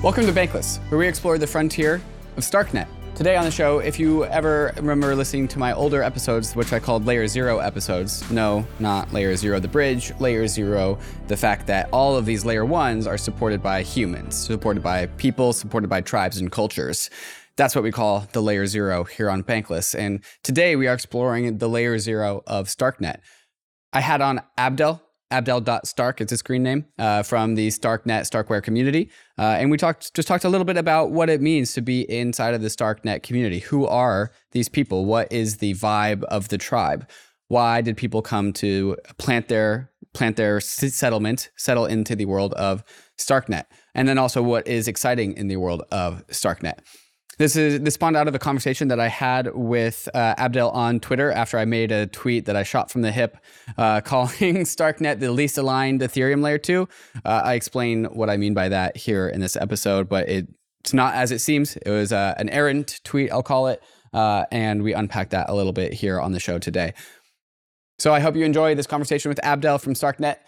Welcome to Bankless, where we explore the frontier of Starknet. Today on the show, if you ever remember listening to my older episodes, which I called Layer Zero episodes, no, not Layer Zero the bridge, Layer Zero, the fact that all of these Layer Ones are supported by humans, supported by people, supported by tribes and cultures. That's what we call the Layer Zero here on Bankless. And today we are exploring the Layer Zero of Starknet. I had on Abdel, Abdel.Stark, it's his screen name, uh, from the Starknet Starkware community. Uh, and we talked just talked a little bit about what it means to be inside of the Starknet community. Who are these people? What is the vibe of the tribe? Why did people come to plant their plant their settlement, settle into the world of Starknet? And then also what is exciting in the world of Starknet? This is this spawned out of a conversation that I had with uh, Abdel on Twitter after I made a tweet that I shot from the hip, uh, calling Starknet the least aligned Ethereum layer two. Uh, I explain what I mean by that here in this episode, but it, it's not as it seems. It was uh, an errant tweet, I'll call it, uh, and we unpack that a little bit here on the show today. So I hope you enjoy this conversation with Abdel from Starknet.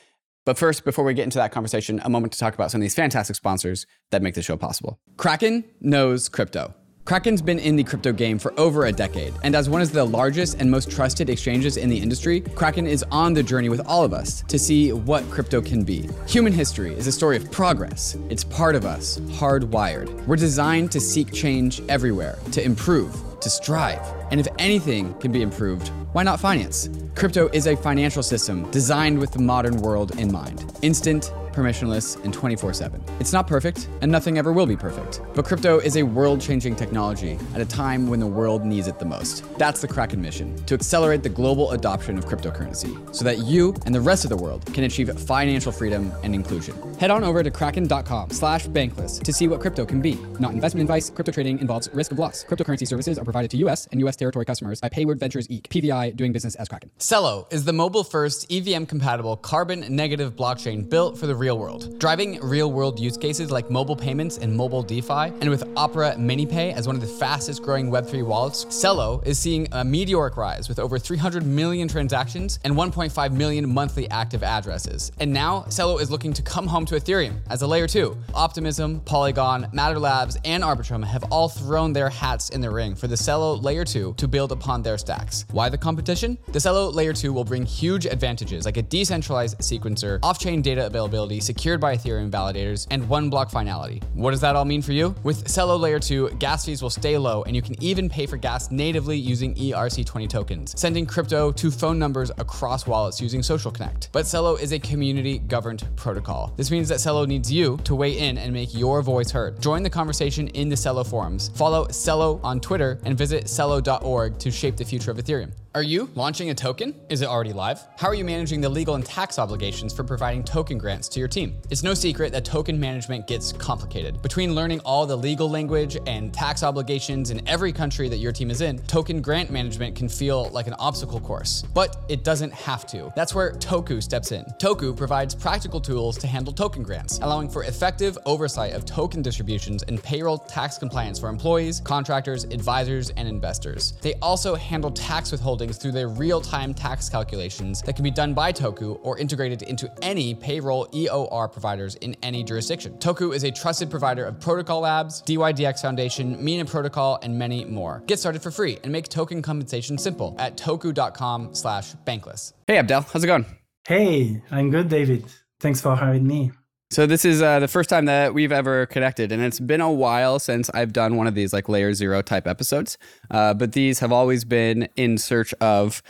But first, before we get into that conversation, a moment to talk about some of these fantastic sponsors that make the show possible. Kraken knows crypto. Kraken's been in the crypto game for over a decade, and as one of the largest and most trusted exchanges in the industry, Kraken is on the journey with all of us to see what crypto can be. Human history is a story of progress. It's part of us, hardwired. We're designed to seek change everywhere, to improve, to strive. And if anything can be improved, why not finance? Crypto is a financial system designed with the modern world in mind. Instant, permissionless, and 24 7. It's not perfect, and nothing ever will be perfect. But crypto is a world changing technology at a time when the world needs it the most. That's the Kraken mission to accelerate the global adoption of cryptocurrency so that you and the rest of the world can achieve financial freedom and inclusion. Head on over to kraken.com slash bankless to see what crypto can be. Not investment advice, crypto trading involves risk of loss. Cryptocurrency services are provided to US and US territory customers by Payward Ventures Inc., PVI, doing business as Kraken. Celo is the mobile first EVM compatible carbon negative blockchain built for the real world, driving real world use cases like mobile payments and mobile DeFi. And with Opera MiniPay as one of the fastest growing Web3 wallets, Celo is seeing a meteoric rise with over 300 million transactions and 1.5 million monthly active addresses. And now Celo is looking to come home to Ethereum as a layer 2. Optimism, Polygon, Matter Labs, and Arbitrum have all thrown their hats in the ring for the Celo layer 2 to build upon their stacks. Why the competition? The Celo layer 2 will bring huge advantages like a decentralized sequencer, off-chain data availability secured by Ethereum validators, and one block finality. What does that all mean for you? With Celo layer 2, gas fees will stay low and you can even pay for gas natively using ERC20 tokens, sending crypto to phone numbers across wallets using Social Connect. But Celo is a community governed protocol. This means that Celo needs you to weigh in and make your voice heard. Join the conversation in the Celo forums. Follow Celo on Twitter and visit celo.org to shape the future of Ethereum. Are you launching a token? Is it already live? How are you managing the legal and tax obligations for providing token grants to your team? It's no secret that token management gets complicated. Between learning all the legal language and tax obligations in every country that your team is in, token grant management can feel like an obstacle course. But it doesn't have to. That's where Toku steps in. Toku provides practical tools to handle token grants, allowing for effective oversight of token distributions and payroll tax compliance for employees, contractors, advisors, and investors. They also handle tax withholdings through their real time tax calculations that can be done by Toku or integrated into any payroll EOR providers in any jurisdiction. Toku is a trusted provider of Protocol Labs, DYDX Foundation, Mina Protocol, and many more. Get started for free and make token compensation simple at toku.com slash bankless. Hey, Abdel, how's it going? Hey, I'm good, David. Thanks for having me. So this is uh, the first time that we've ever connected, and it's been a while since I've done one of these like layer zero type episodes. Uh, but these have always been in search of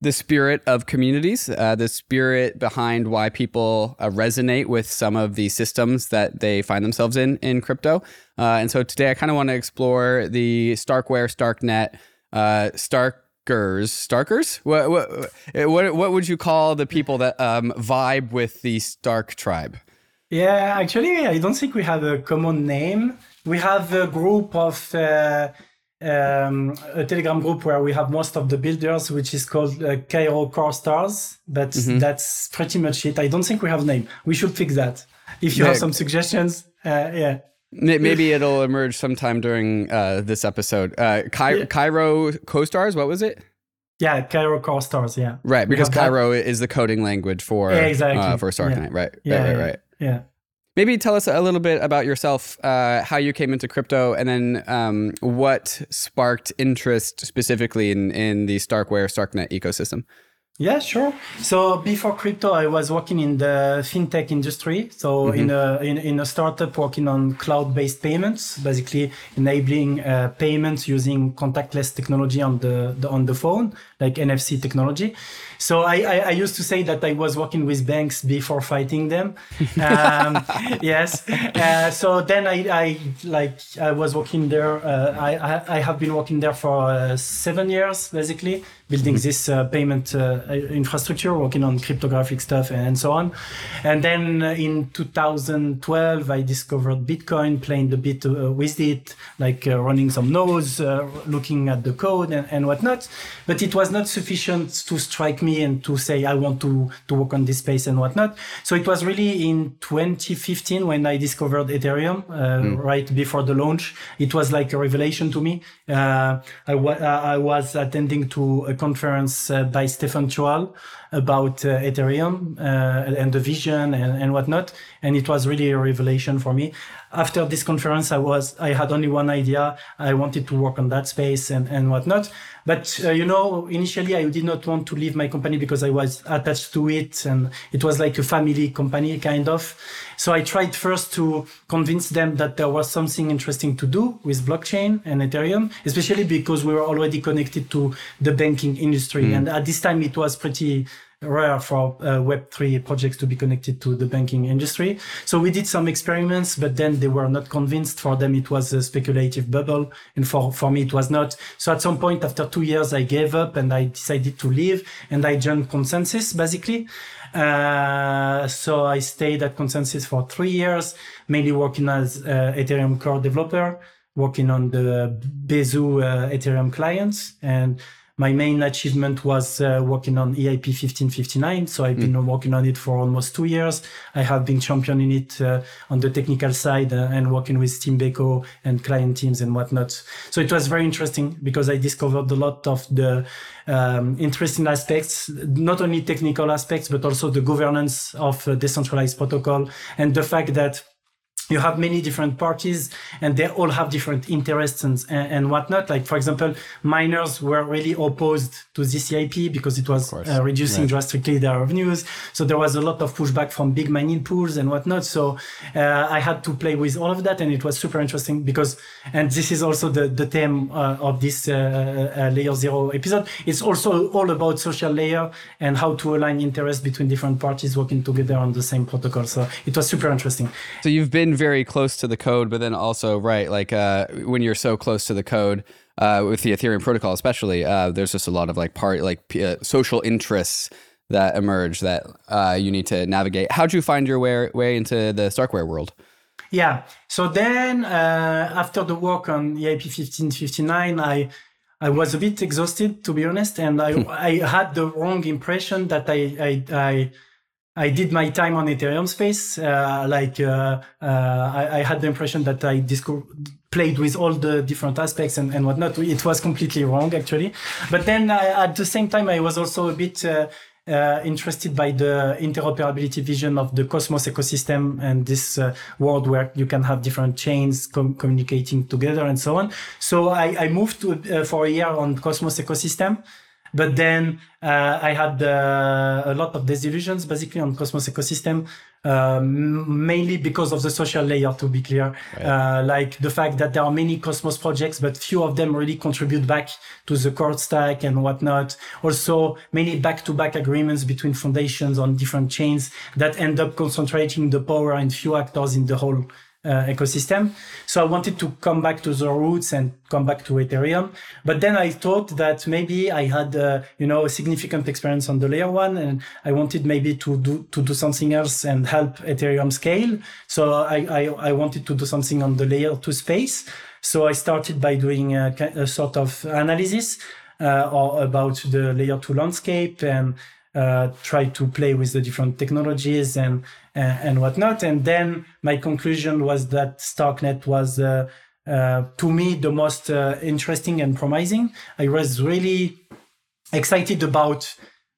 the spirit of communities, uh, the spirit behind why people uh, resonate with some of the systems that they find themselves in in crypto. Uh, and so today I kind of want to explore the Starkware, Starknet, uh, Stark Starkers, Starkers. What, what what what would you call the people that um, vibe with the Stark tribe? Yeah, actually, I don't think we have a common name. We have a group of uh, um, a Telegram group where we have most of the builders, which is called uh, Cairo Core Stars. But mm-hmm. that's pretty much it. I don't think we have a name. We should fix that. If you yeah. have some suggestions, uh, yeah. Maybe it'll emerge sometime during uh, this episode. Uh, Ky- yeah. Cairo co-stars, what was it? Yeah, Cairo core stars. Yeah, right. Because Cairo that. is the coding language for yeah, exactly. uh, for Starknet. Yeah. Right. Yeah, right. Right. Right. Yeah. Maybe tell us a little bit about yourself, uh, how you came into crypto, and then um, what sparked interest specifically in, in the Starkware, Starknet ecosystem. Yeah, sure. So before crypto, I was working in the fintech industry. So mm-hmm. in a in, in, a startup working on cloud-based payments, basically enabling uh, payments using contactless technology on the, the, on the phone, like NFC technology. So I, I, I, used to say that I was working with banks before fighting them. Um, yes. Uh, so then I, I like I was working there. Uh, I, I have been working there for uh, seven years basically building this uh, payment uh, infrastructure, working on cryptographic stuff and so on. And then uh, in 2012, I discovered Bitcoin, playing a bit uh, with it, like uh, running some nodes, uh, looking at the code and, and whatnot. But it was not sufficient to strike me and to say I want to to work on this space and whatnot. So it was really in 2015 when I discovered Ethereum, mm. right before the launch. It was like a revelation to me. I, I was attending to a conference uh, by Stephen Tual about uh, Ethereum uh, and the vision and, and whatnot. And it was really a revelation for me. After this conference, I was, I had only one idea. I wanted to work on that space and, and whatnot. But, uh, you know, initially I did not want to leave my company because I was attached to it and it was like a family company kind of. So I tried first to convince them that there was something interesting to do with blockchain and Ethereum, especially because we were already connected to the banking industry. Mm. And at this time it was pretty rare for uh, Web3 projects to be connected to the banking industry. So we did some experiments, but then they were not convinced. For them, it was a speculative bubble. And for, for me, it was not. So at some point after two years, I gave up and I decided to leave and I joined ConsenSys basically. Uh, so I stayed at ConsenSys for three years, mainly working as uh, Ethereum core developer, working on the Besu uh, Ethereum clients and my main achievement was uh, working on EIP 1559. So I've been mm. working on it for almost two years. I have been championing it uh, on the technical side uh, and working with Tim Beiko and client teams and whatnot. So it was very interesting because I discovered a lot of the um, interesting aspects, not only technical aspects, but also the governance of decentralized protocol and the fact that you have many different parties and they all have different interests and, and whatnot. Like, for example, miners were really opposed to this EIP because it was uh, reducing drastically their revenues. So there was a lot of pushback from big mining pools and whatnot. So uh, I had to play with all of that and it was super interesting because, and this is also the, the theme uh, of this uh, uh, layer zero episode. It's also all about social layer and how to align interests between different parties working together on the same protocol. So it was super interesting. So you've been very close to the code, but then also right, like uh, when you're so close to the code uh, with the Ethereum protocol, especially, uh, there's just a lot of like part like uh, social interests that emerge that uh, you need to navigate. How'd you find your way way into the Starkware world? Yeah. So then, uh, after the work on EIP 1559, I I was a bit exhausted, to be honest, and I I had the wrong impression that I I, I I did my time on Ethereum space. Uh, like uh, uh, I, I, had the impression that I disco- played with all the different aspects and, and whatnot. It was completely wrong, actually. But then I, at the same time, I was also a bit uh, uh, interested by the interoperability vision of the Cosmos ecosystem and this uh, world where you can have different chains com- communicating together and so on. So I, I moved to, for a year on Cosmos ecosystem. But then uh, I had uh, a lot of disillusions basically on Cosmos ecosystem, um, mainly because of the social layer, to be clear. Right. Uh, like the fact that there are many Cosmos projects, but few of them really contribute back to the core stack and whatnot. Also, many back-to-back agreements between foundations on different chains that end up concentrating the power in few actors in the whole uh, ecosystem. So I wanted to come back to the roots and come back to Ethereum. But then I thought that maybe I had, uh, you know, a significant experience on the layer one and I wanted maybe to do, to do something else and help Ethereum scale. So I, I, I wanted to do something on the layer two space. So I started by doing a, a sort of analysis uh, or about the layer two landscape and uh, try to play with the different technologies and uh, and whatnot. And then my conclusion was that Starknet was uh, uh, to me the most uh, interesting and promising. I was really excited about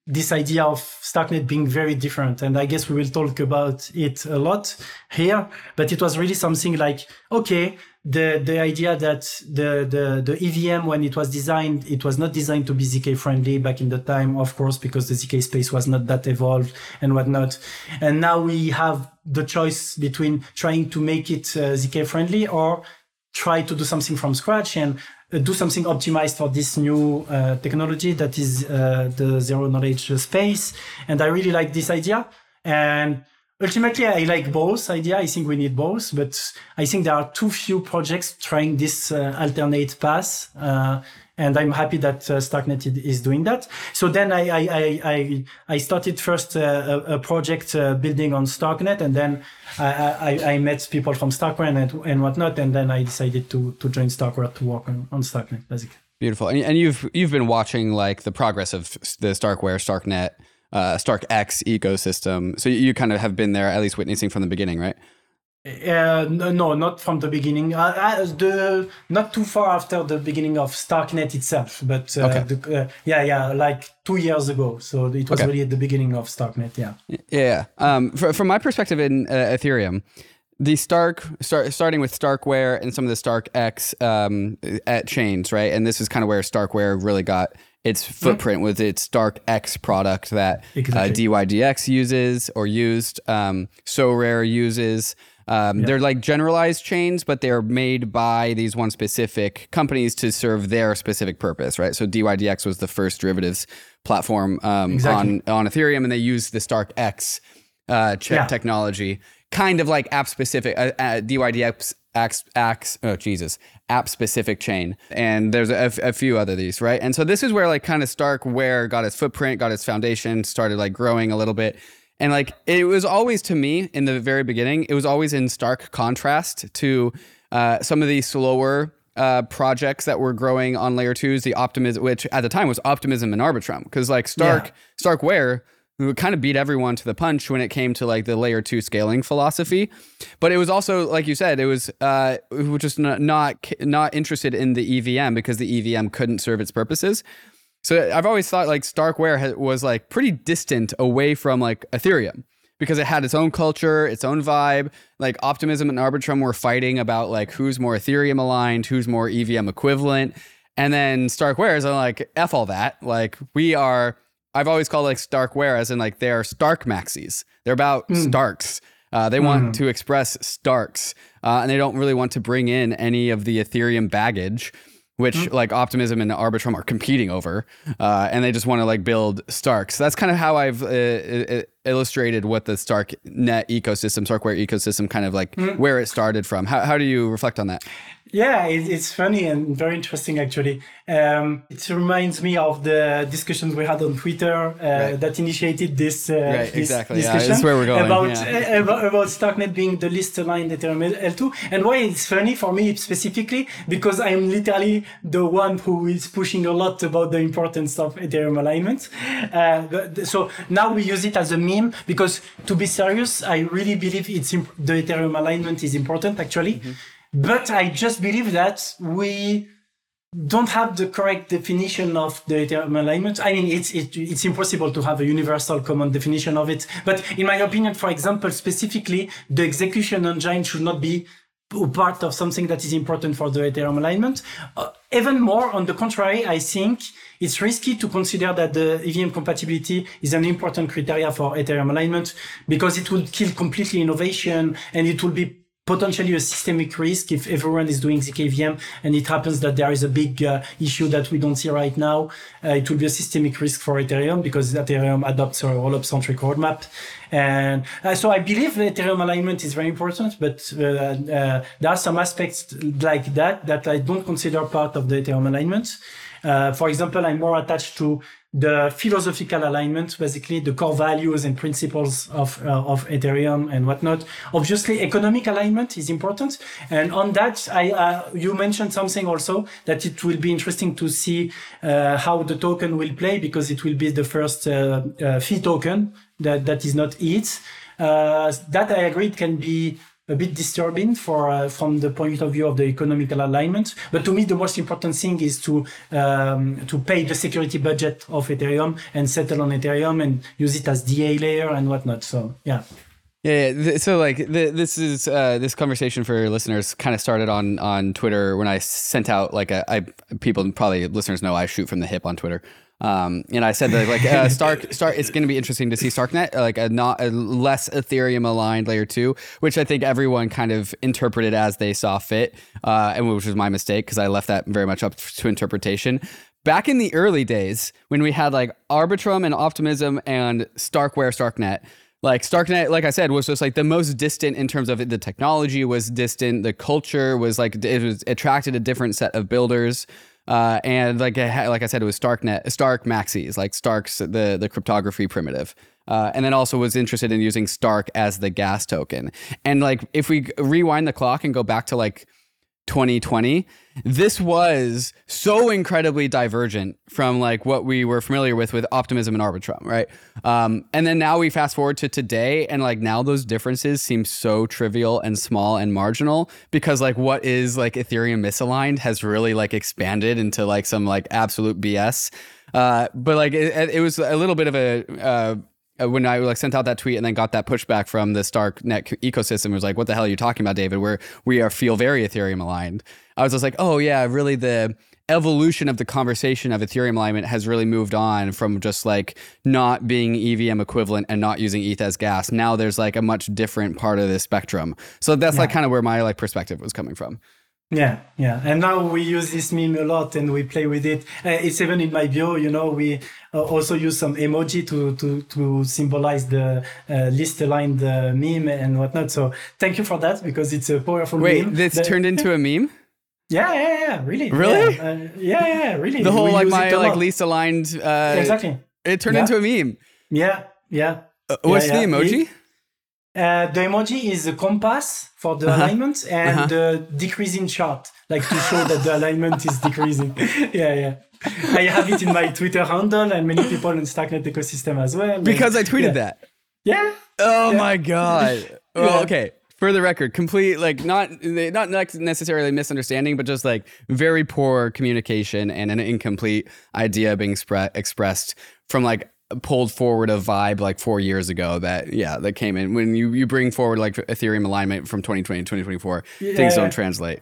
this idea of Starknet being very different. And I guess we will talk about it a lot here, but it was really something like, okay, the, the idea that the, the, the EVM, when it was designed, it was not designed to be ZK friendly back in the time, of course, because the ZK space was not that evolved and whatnot. And now we have the choice between trying to make it uh, ZK friendly or try to do something from scratch and do something optimized for this new uh, technology that is uh, the zero knowledge space. And I really like this idea. And ultimately, I like both idea. I think we need both, but I think there are too few projects trying this uh, alternate path. And I'm happy that uh, Starknet is doing that. So then I I I I started first uh, a, a, project uh, building on Starknet, and then I, I, I met people from Starkware and, and whatnot, and then I decided to to join Starkware to work on, on Starknet basically. Beautiful, and, and you've you've been watching like the progress of the Starkware, Starknet, uh, StarkEx ecosystem. So you kind of have been there, at least witnessing from the beginning, right? Uh, no, not from the beginning. Uh, uh, the not too far after the beginning of Starknet itself, but uh, okay. the, uh, yeah, yeah, like two years ago. So it was okay. really at the beginning of Starknet. Yeah. Yeah. Um, for, from my perspective in uh, Ethereum, the Stark start, starting with Starkware and some of the StarkEx um, at chains, right? And this is kind of where Starkware really got its mm-hmm. footprint with its StarkEx product that exactly. DYDX uses or used, um, Sorare uses. Um, They're like generalized chains, but they're made by these one specific companies to serve their specific purpose, right? So DYDX was the first derivatives platform um, exactly. on on Ethereum, and they used the StarkEx uh, ch- yeah. technology, kind of like app specific. Uh, uh, DYDX oh Jesus, app specific chain, and there's a, a few other these, right? And so this is where like kind of Stark Starkware got its footprint, got its foundation, started like growing a little bit and like it was always to me in the very beginning, it was always in stark contrast to uh, some of the slower uh, projects that were growing on layer twos, the optimism, which at the time was optimism and arbitrum, because like Stark, yeah. Starkware, who kind of beat everyone to the punch when it came to like the layer two scaling philosophy, but it was also like you said, it was uh, just not, not not interested in the EVM because the EVM couldn't serve its purposes. So I've always thought like Starkware was like pretty distant away from like Ethereum because it had its own culture, its own vibe. Like Optimism and Arbitrum were fighting about like who's more Ethereum aligned, who's more EVM equivalent. And then Starkware is like, F all that. Like we are, I've always called like Starkware as in like they're Stark maxis. They're about mm. Starks. Uh, they mm. want hmm. to express Starks uh, and they don't really want to bring in any of the Ethereum baggage which mm-hmm. like Optimism and Arbitrum are competing over, uh, and they just want to like build Stark. So that's kind of how I've uh, illustrated what the Stark net ecosystem, Starkware ecosystem, kind of like mm-hmm. where it started from. How, how do you reflect on that? Yeah, it's funny and very interesting actually. Um, it reminds me of the discussions we had on Twitter uh, right. that initiated this, uh, right, this exactly. discussion yeah, where we're going. about yeah. about, about Starknet being the least aligned Ethereum L2. And why it's funny for me specifically because I'm literally the one who is pushing a lot about the importance of Ethereum alignment. Uh, so now we use it as a meme because to be serious, I really believe it's imp- the Ethereum alignment is important actually. Mm-hmm but I just believe that we don't have the correct definition of the Ethereum alignment. I mean, it's it, it's impossible to have a universal common definition of it. But in my opinion, for example, specifically, the execution engine should not be part of something that is important for the Ethereum alignment. Uh, even more, on the contrary, I think it's risky to consider that the EVM compatibility is an important criteria for Ethereum alignment because it will kill completely innovation and it will be potentially a systemic risk if everyone is doing zkVM and it happens that there is a big uh, issue that we don't see right now. Uh, it will be a systemic risk for Ethereum because Ethereum adopts a rollup centric roadmap. And uh, so I believe Ethereum alignment is very important, but uh, uh, there are some aspects like that that I don't consider part of the Ethereum alignment. Uh, for example, I'm more attached to the philosophical alignment, basically the core values and principles of, uh, of Ethereum and whatnot. Obviously, economic alignment is important. And on that, I, uh, you mentioned something also that it will be interesting to see uh, how the token will play because it will be the first uh, uh, fee token that, that is not ETH. Uh, that I agree it can be a bit disturbing for uh, from the point of view of the economical alignment. But to me, the most important thing is to um, to pay the security budget of Ethereum and settle on Ethereum and use it as DA layer and whatnot. So yeah. Yeah. So like this is uh, this conversation for listeners kind of started on on Twitter when I sent out like a I people probably listeners know I shoot from the hip on Twitter. Um, and I said that like uh, Stark, Stark, it's going to be interesting to see Starknet, like a not a less Ethereum aligned layer two, which I think everyone kind of interpreted as they saw fit, uh, and which was my mistake because I left that very much up to interpretation. Back in the early days when we had like Arbitrum and Optimism and Starkware, Starknet, like Starknet, like I said, was just like the most distant in terms of it. the technology was distant, the culture was like it was attracted a different set of builders. Uh, and like like I said, it was Starknet, Stark Maxis, like Stark's the the cryptography primitive. Uh, and then also was interested in using Stark as the gas token. And like if we rewind the clock and go back to like 2020 this was so incredibly divergent from like what we were familiar with with optimism and arbitrum right? Um, and then now we fast forward to today and like now those differences seem so trivial and small and marginal because like what is like ethereum misaligned has really like expanded into like some like absolute bs uh, but like it, it was a little bit of a uh, Uh, when I like sent out that tweet and then got that pushback from the Stark net ecosystem, it was like, "What the hell are you talking about, David? We're we are feel very Ethereum aligned." I was just like, "Oh yeah, really the." evolution of the conversation of Ethereum alignment has really moved on from just like not being EVM equivalent and not using ETH as gas. Now there's like a much different part of the spectrum. So that's yeah. like kind of where my like perspective was coming from. Yeah, yeah. And now we use this meme a lot and we play with it. Uh, it's even in my bio, you know, we uh, also use some emoji to, to, to symbolize the uh, list aligned uh, meme and whatnot. So thank you for that because it's a powerful Wait, meme. this that, turned into a meme? Yeah, yeah, yeah, really. Really? Yeah, uh, yeah, yeah, really. The whole we like my like least aligned. Uh, exactly. It turned yeah. into a meme. Yeah, yeah. what's yeah, the emoji? It, uh, the emoji is a compass for the uh-huh. alignment and uh-huh. the decreasing chart, like to show that the alignment is decreasing. yeah, yeah. I have it in my Twitter handle and many people in Starknet ecosystem as well. Because I tweeted yeah. that. Yeah. Oh yeah. my god. Well, okay. For the record, complete like not not necessarily misunderstanding, but just like very poor communication and an incomplete idea being spre- expressed from like pulled forward a vibe like four years ago that yeah that came in when you you bring forward like ethereum alignment from 2020 to 2024 yeah. things don't translate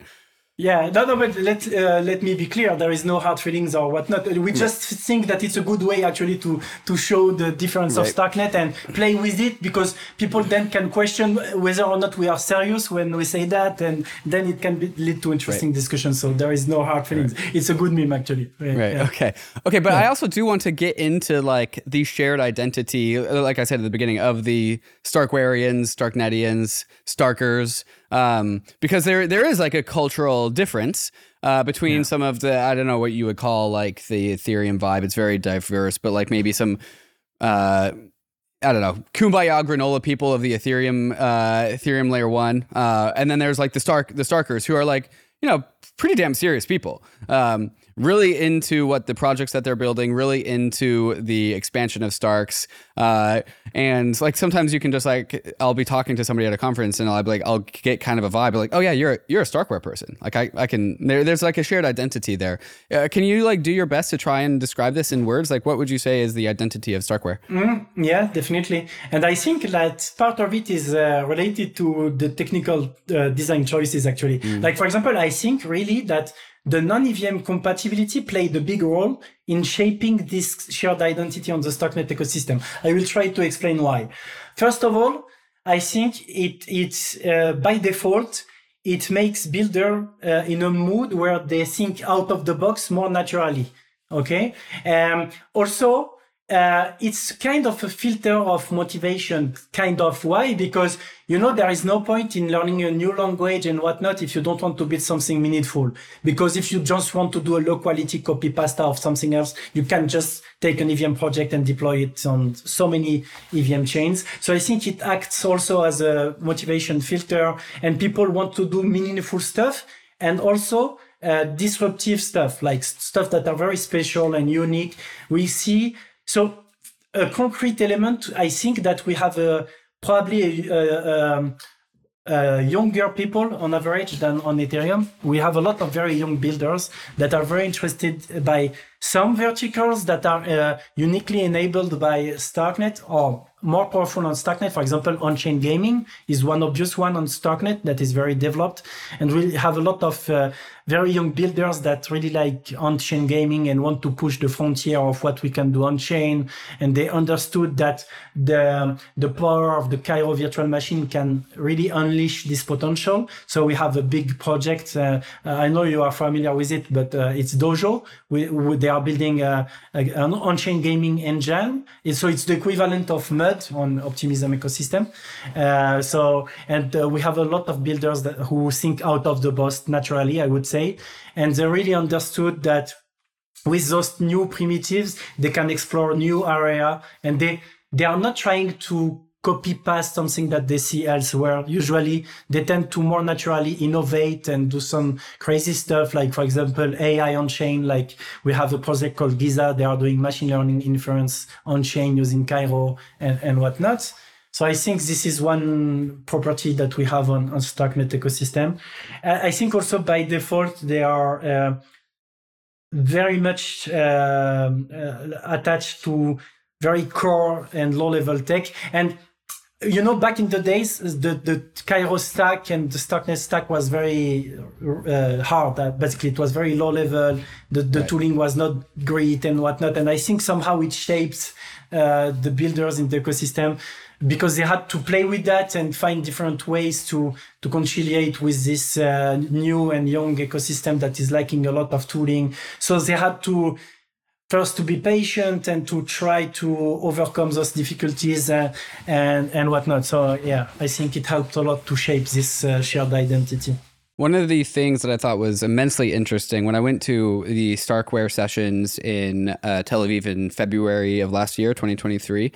yeah, no, no, but let uh, let me be clear. There is no hard feelings or whatnot. We just think that it's a good way actually to to show the difference right. of Starknet and play with it because people then can question whether or not we are serious when we say that, and then it can be, lead to interesting right. discussions. So there is no hard feelings. Right. It's a good meme actually. Right. right. Yeah. Okay. Okay. But yeah. I also do want to get into like the shared identity, like I said at the beginning, of the Starkwarians, Starknetians, Starkers um, because there there is like a cultural difference uh, between yeah. some of the I don't know what you would call like the Ethereum vibe. It's very diverse, but like maybe some uh, I don't know kumbaya granola people of the Ethereum uh, Ethereum layer one, uh, and then there's like the Stark the Starkers who are like you know pretty damn serious people. Um, really into what the projects that they're building, really into the expansion of Starks. Uh, and like sometimes you can just like I'll be talking to somebody at a conference and I'll be like I'll get kind of a vibe like oh yeah you're you're a Starkware person like I, I can there, there's like a shared identity there. Uh, can you like do your best to try and describe this in words? Like what would you say is the identity of Starkware? Mm, yeah, definitely. And I think that part of it is uh, related to the technical uh, design choices actually. Mm. Like for example, I think really that the non-EVM compatibility played a big role in shaping this shared identity on the Starknet ecosystem. I will try to explain why. First of all, I think it it's uh, by default it makes builder uh, in a mood where they think out of the box more naturally. Okay. Um, also, uh, it's kind of a filter of motivation, kind of why? Because, you know, there is no point in learning a new language and whatnot if you don't want to build something meaningful. Because if you just want to do a low quality copy pasta of something else, you can just take an EVM project and deploy it on so many EVM chains. So I think it acts also as a motivation filter and people want to do meaningful stuff and also uh, disruptive stuff, like stuff that are very special and unique. We see so a concrete element, I think that we have a, probably a, a, uh, younger people on average than on Ethereum. We have a lot of very young builders that are very interested by some verticals that are uh, uniquely enabled by Starknet or more powerful on Starknet. For example, on-chain gaming is one obvious one on Starknet that is very developed. And we have a lot of uh, very young builders that really like on-chain gaming and want to push the frontier of what we can do on-chain. And they understood that the, the power of the Cairo virtual machine can really unleash this potential. So we have a big project. Uh, I know you are familiar with it, but uh, it's Dojo. We, we, they are building a, a, an on-chain gaming engine. So it's the equivalent of Mud on Optimism ecosystem. Uh, so, and uh, we have a lot of builders that, who think out of the box naturally, I would say. And they really understood that with those new primitives, they can explore new area and they, they are not trying to copy past something that they see elsewhere. Usually they tend to more naturally innovate and do some crazy stuff. Like, for example, AI on chain. Like we have a project called Giza. They are doing machine learning inference on chain using Cairo and, and whatnot. So I think this is one property that we have on, on Starknet ecosystem. I think also by default, they are uh, very much uh, uh, attached to very core and low level tech. And you know, back in the days, the, the Cairo stack and the Starknet stack was very uh, hard. Uh, basically, it was very low level. The, the right. tooling was not great and whatnot. And I think somehow it shapes uh, the builders in the ecosystem because they had to play with that and find different ways to to conciliate with this uh, new and young ecosystem that is lacking a lot of tooling. So they had to first to be patient and to try to overcome those difficulties uh, and and whatnot. So yeah, I think it helped a lot to shape this uh, shared identity. One of the things that I thought was immensely interesting when I went to the Starkware sessions in uh, Tel Aviv in February of last year, 2023.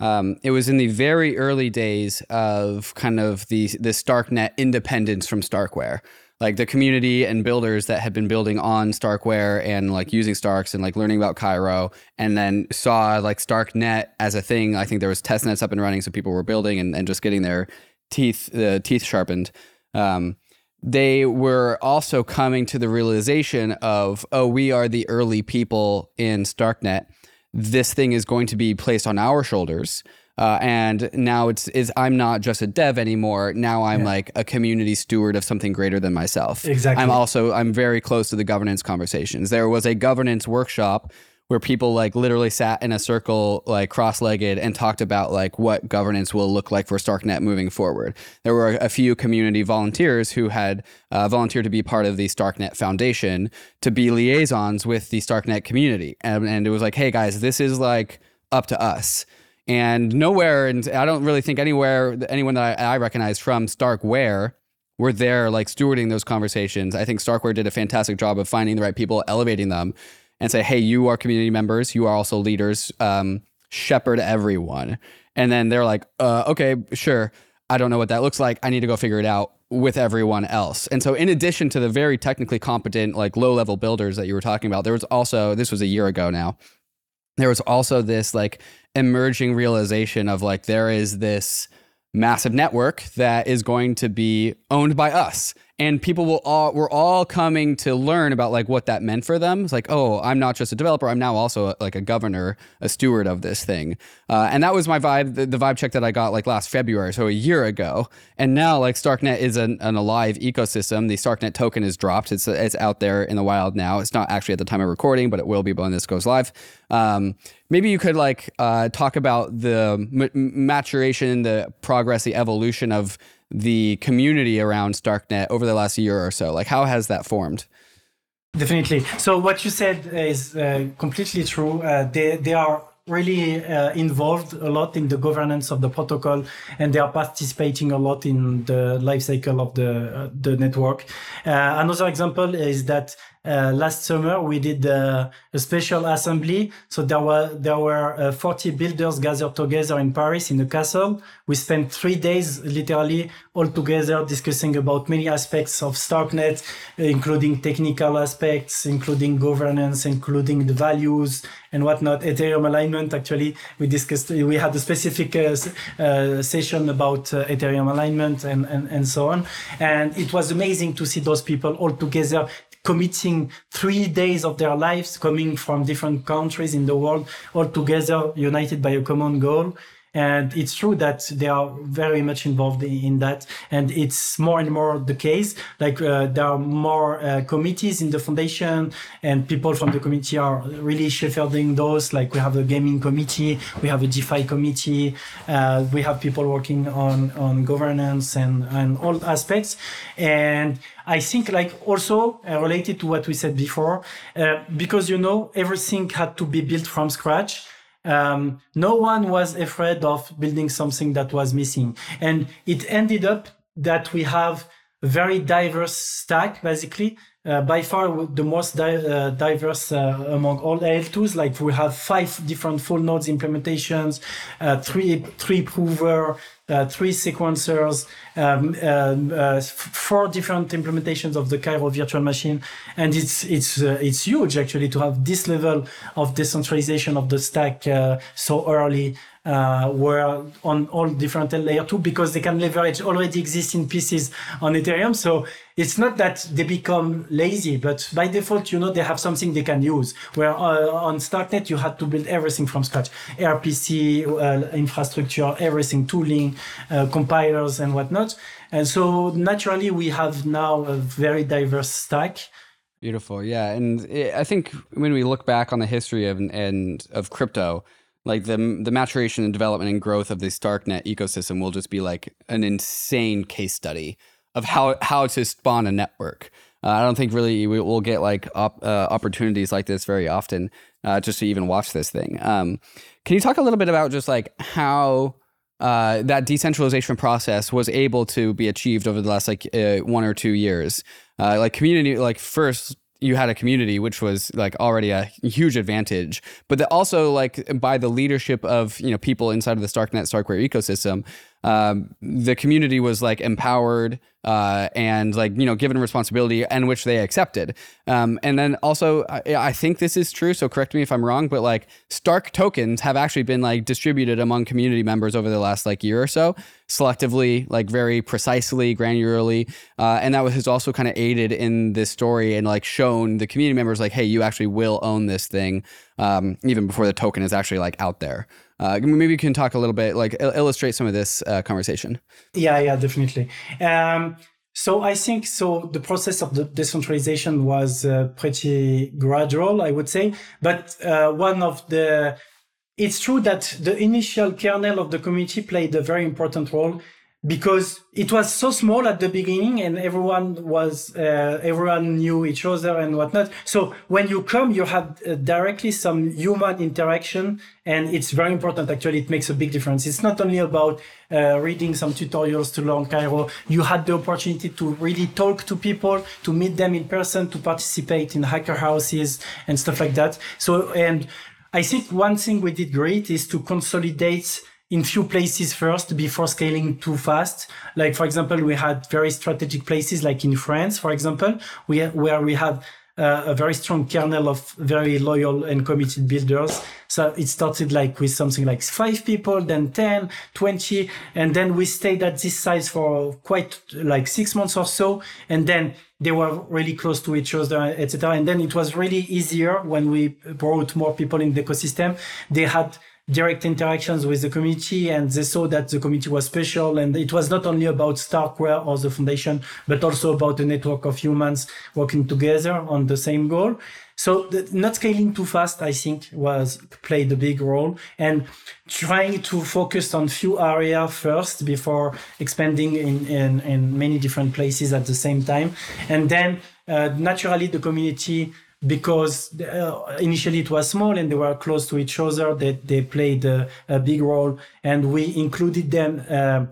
Um, it was in the very early days of kind of the the Starknet independence from Starkware like the community and builders that had been building on Starkware and like using Starks and like learning about Cairo and then saw like Starknet as a thing. I think there was test nets up and running, so people were building and, and just getting their teeth the uh, teeth sharpened. Um, they were also coming to the realization of, oh, we are the early people in Starknet. This thing is going to be placed on our shoulders. Uh, and now it's is I'm not just a dev anymore. Now I'm yeah. like a community steward of something greater than myself. Exactly. I'm also I'm very close to the governance conversations. There was a governance workshop where people like literally sat in a circle like cross-legged and talked about like what governance will look like for starknet moving forward there were a few community volunteers who had uh, volunteered to be part of the starknet foundation to be liaisons with the starknet community and, and it was like hey guys this is like up to us and nowhere, and I don't really think anywhere, anyone that I, I recognize from Starkware were there like stewarding those conversations. I think Starkware did a fantastic job of finding the right people, elevating them, and say, hey, you are community members, you are also leaders, um, shepherd everyone. And then they're like, uh, okay, sure. I don't know what that looks like. I need to go figure it out with everyone else. And so, in addition to the very technically competent, like low level builders that you were talking about, there was also, this was a year ago now, there was also this like emerging realization of like there is this massive network that is going to be owned by us and people will all we're all coming to learn about like what that meant for them. It's like oh i'm not just a developer i'm now also a, like a governor a steward of this thing. Uh, and that was my vibe the, the, vibe check that i got like last february so a year ago. And now like starknet is an, an alive ecosystem. The starknet token is dropped. It's it's out there in the wild now. It's not actually at the time of recording but it will be when this goes live. Um, maybe you could like uh, talk about the maturation the progress the evolution of the community around Starknet over the last year or so? Like, how has that formed? Definitely. So what you said is uh, completely true. Uh, they they are really uh, involved a lot in the governance of the protocol, and they are participating a lot in the life cycle of the uh, the network. Uh, another example is that uh, last summer we did uh, a special assembly. So there were there were uh, 40 builders gathered together in Paris in the castle. We spent three days literally all together discussing about many aspects of StarkNet, including technical aspects, including governance, including the values and whatnot. Ethereum alignment. Actually, we discussed. We had a specific uh, uh, session about Ethereum alignment and, and and so on. And it was amazing to see those people all together committing three days of their lives coming from different countries in the world all together united by a common goal and it's true that they are very much involved in that. And it's more and more the case. Like uh, there are more uh, committees in the foundation and people from the community are really shepherding those. Like we have a gaming committee we have a defi committee uh, we have people working on on governance and and all aspects. And I think like also uh, related to what we said before, uh, because you know everything had to be built from scratch. Um, no one was afraid of building something that was missing, and it ended up that we have a very diverse stack basically. Uh, by far the most di- uh, diverse uh, among all AL2s. Like we have five different full nodes implementations, uh, three three prover, uh, three sequencers, um, um, uh, four different implementations of the Cairo virtual machine, and it's it's uh, it's huge actually to have this level of decentralization of the stack uh, so early. Uh, where on all different layer two because they can leverage already existing pieces on Ethereum. So it's not that they become lazy, but by default, you know, they have something they can use. Where uh, on Starknet, you had to build everything from scratch, RPC, uh, infrastructure, everything, tooling, uh, compilers and whatnot. And so naturally, we have now a very diverse stack. Beautiful, yeah, and it, I think when we look back on the history of and of crypto, like the the maturation and development and growth of the Starknet ecosystem will just be like an insane case study of how how to spawn a network. Uh, I don't think really we will get like op, uh, opportunities like this very often uh, just to even watch this thing. Um, can you talk a little bit about just like how uh, that decentralization process was able to be achieved over the last like uh, one or two years? Uh, like community, like first you had a community which was like already a huge advantage. But the, also like by the leadership of you know people inside of the starknet starkware ecosystem um, the community was like empowered uh, and like you know given responsibility and which they accepted. Um, and then also I, I, think this is true so correct me if i'm wrong but like stark tokens have actually been like distributed among community members over the last like year or so selectively like very precisely granularly uh, and that was has also kind of aided in this story and like shown the community members like hey you actually will own this thing um, even before the token is actually like out there uh, maybe you can talk a little bit, like illustrate some of this uh, conversation. Yeah, yeah, definitely. Um, so I think so. The process of the decentralization was uh, pretty gradual, I would say. But uh, one of the, it's true that the initial kernel of the community played a very important role because it was so small at the beginning and everyone was uh, everyone knew each other and whatnot. So when you come you have uh, directly some human interaction and it's very important. Actually it makes a big difference. It's not only about uh, reading some tutorials to learn cairo. You had the opportunity to really talk to people to meet them in person to participate in hacker houses and stuff like that. So and i think one thing we did great is to consolidate in few places first before scaling too fast. Like, for example, we had very strategic places like in France, for example, we, where we had uh, a very strong kernel of very loyal and committed builders. So it started like with something like five people, then 10, 20, and then we stayed at this size for quite like six months or so. And then they were really close to each other, etc. And then it was really easier when we brought more people in the ecosystem. They had direct interactions with the community and they saw that the community was special and it was not only about Starkware or the foundation, but also about a network of humans working together on the same goal. So not scaling too fast, I think, was played a big role and trying to focus on few area first before expanding in, in, in many different places at the same time. And then uh, naturally the community because uh, initially it was small and they were close to each other. They, they played a, a big role, and we included them uh,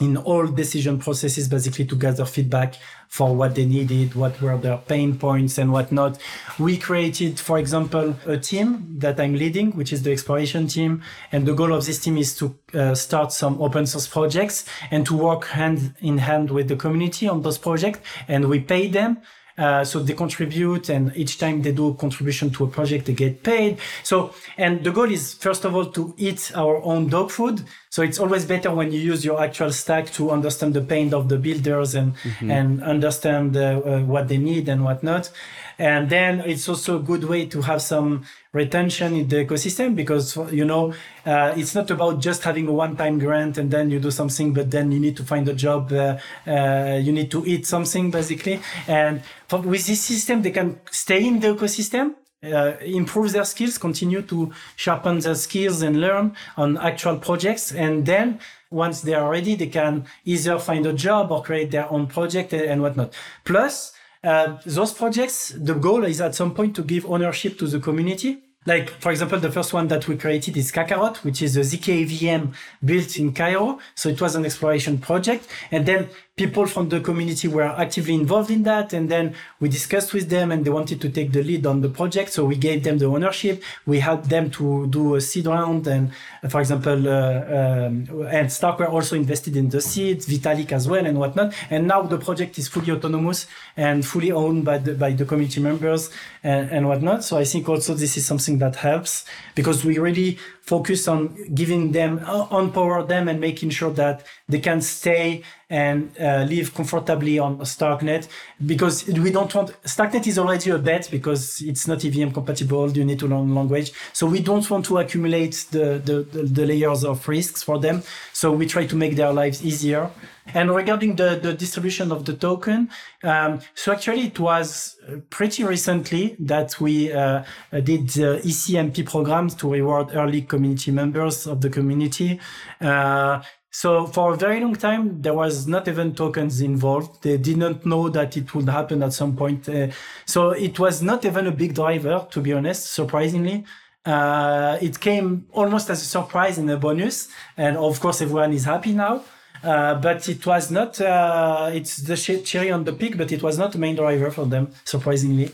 in all decision processes basically to gather feedback for what they needed, what were their pain points and whatnot. We created, for example, a team that I'm leading, which is the exploration team. And the goal of this team is to uh, start some open source projects and to work hand in hand with the community on those projects. And we pay them uh, so they contribute, and each time they do a contribution to a project, they get paid. So, and the goal is first of all to eat our own dog food. So it's always better when you use your actual stack to understand the pain of the builders and mm-hmm. and understand uh, uh, what they need and whatnot. And then it's also a good way to have some retention in the ecosystem because, you know, uh, it's not about just having a one time grant and then you do something, but then you need to find a job. Uh, uh, you need to eat something basically. And for, with this system, they can stay in the ecosystem uh, improve their skills, continue to sharpen their skills and learn on actual projects. And then once they are ready, they can either find a job or create their own project and whatnot. Plus, uh, those projects, the goal is at some point to give ownership to the community. Like, for example, the first one that we created is Kakarot, which is a ZKVM built in Cairo. So it was an exploration project. And then people from the community were actively involved in that. And then we discussed with them and they wanted to take the lead on the project. So we gave them the ownership. We helped them to do a seed round. And for example, uh, um, and Starkware also invested in the seed, Vitalik as well and whatnot. And now the project is fully autonomous and fully owned by the, by the community members and, and whatnot. So I think also this is something that helps because we really focus on giving them, uh, empower them and making sure that they can stay and uh, live comfortably on Starknet because we don't want Starknet is already a bet because it's not EVM compatible. You need to learn language, so we don't want to accumulate the, the, the layers of risks for them. So we try to make their lives easier. And regarding the, the distribution of the token, um, so actually it was pretty recently that we uh, did the ECMP programs to reward early community members of the community. Uh, so for a very long time, there was not even tokens involved. They didn't know that it would happen at some point. Uh, so it was not even a big driver, to be honest, surprisingly. Uh, it came almost as a surprise and a bonus. And of course, everyone is happy now. Uh, but it was not, uh, it's the cherry on the peak, but it was not the main driver for them, surprisingly.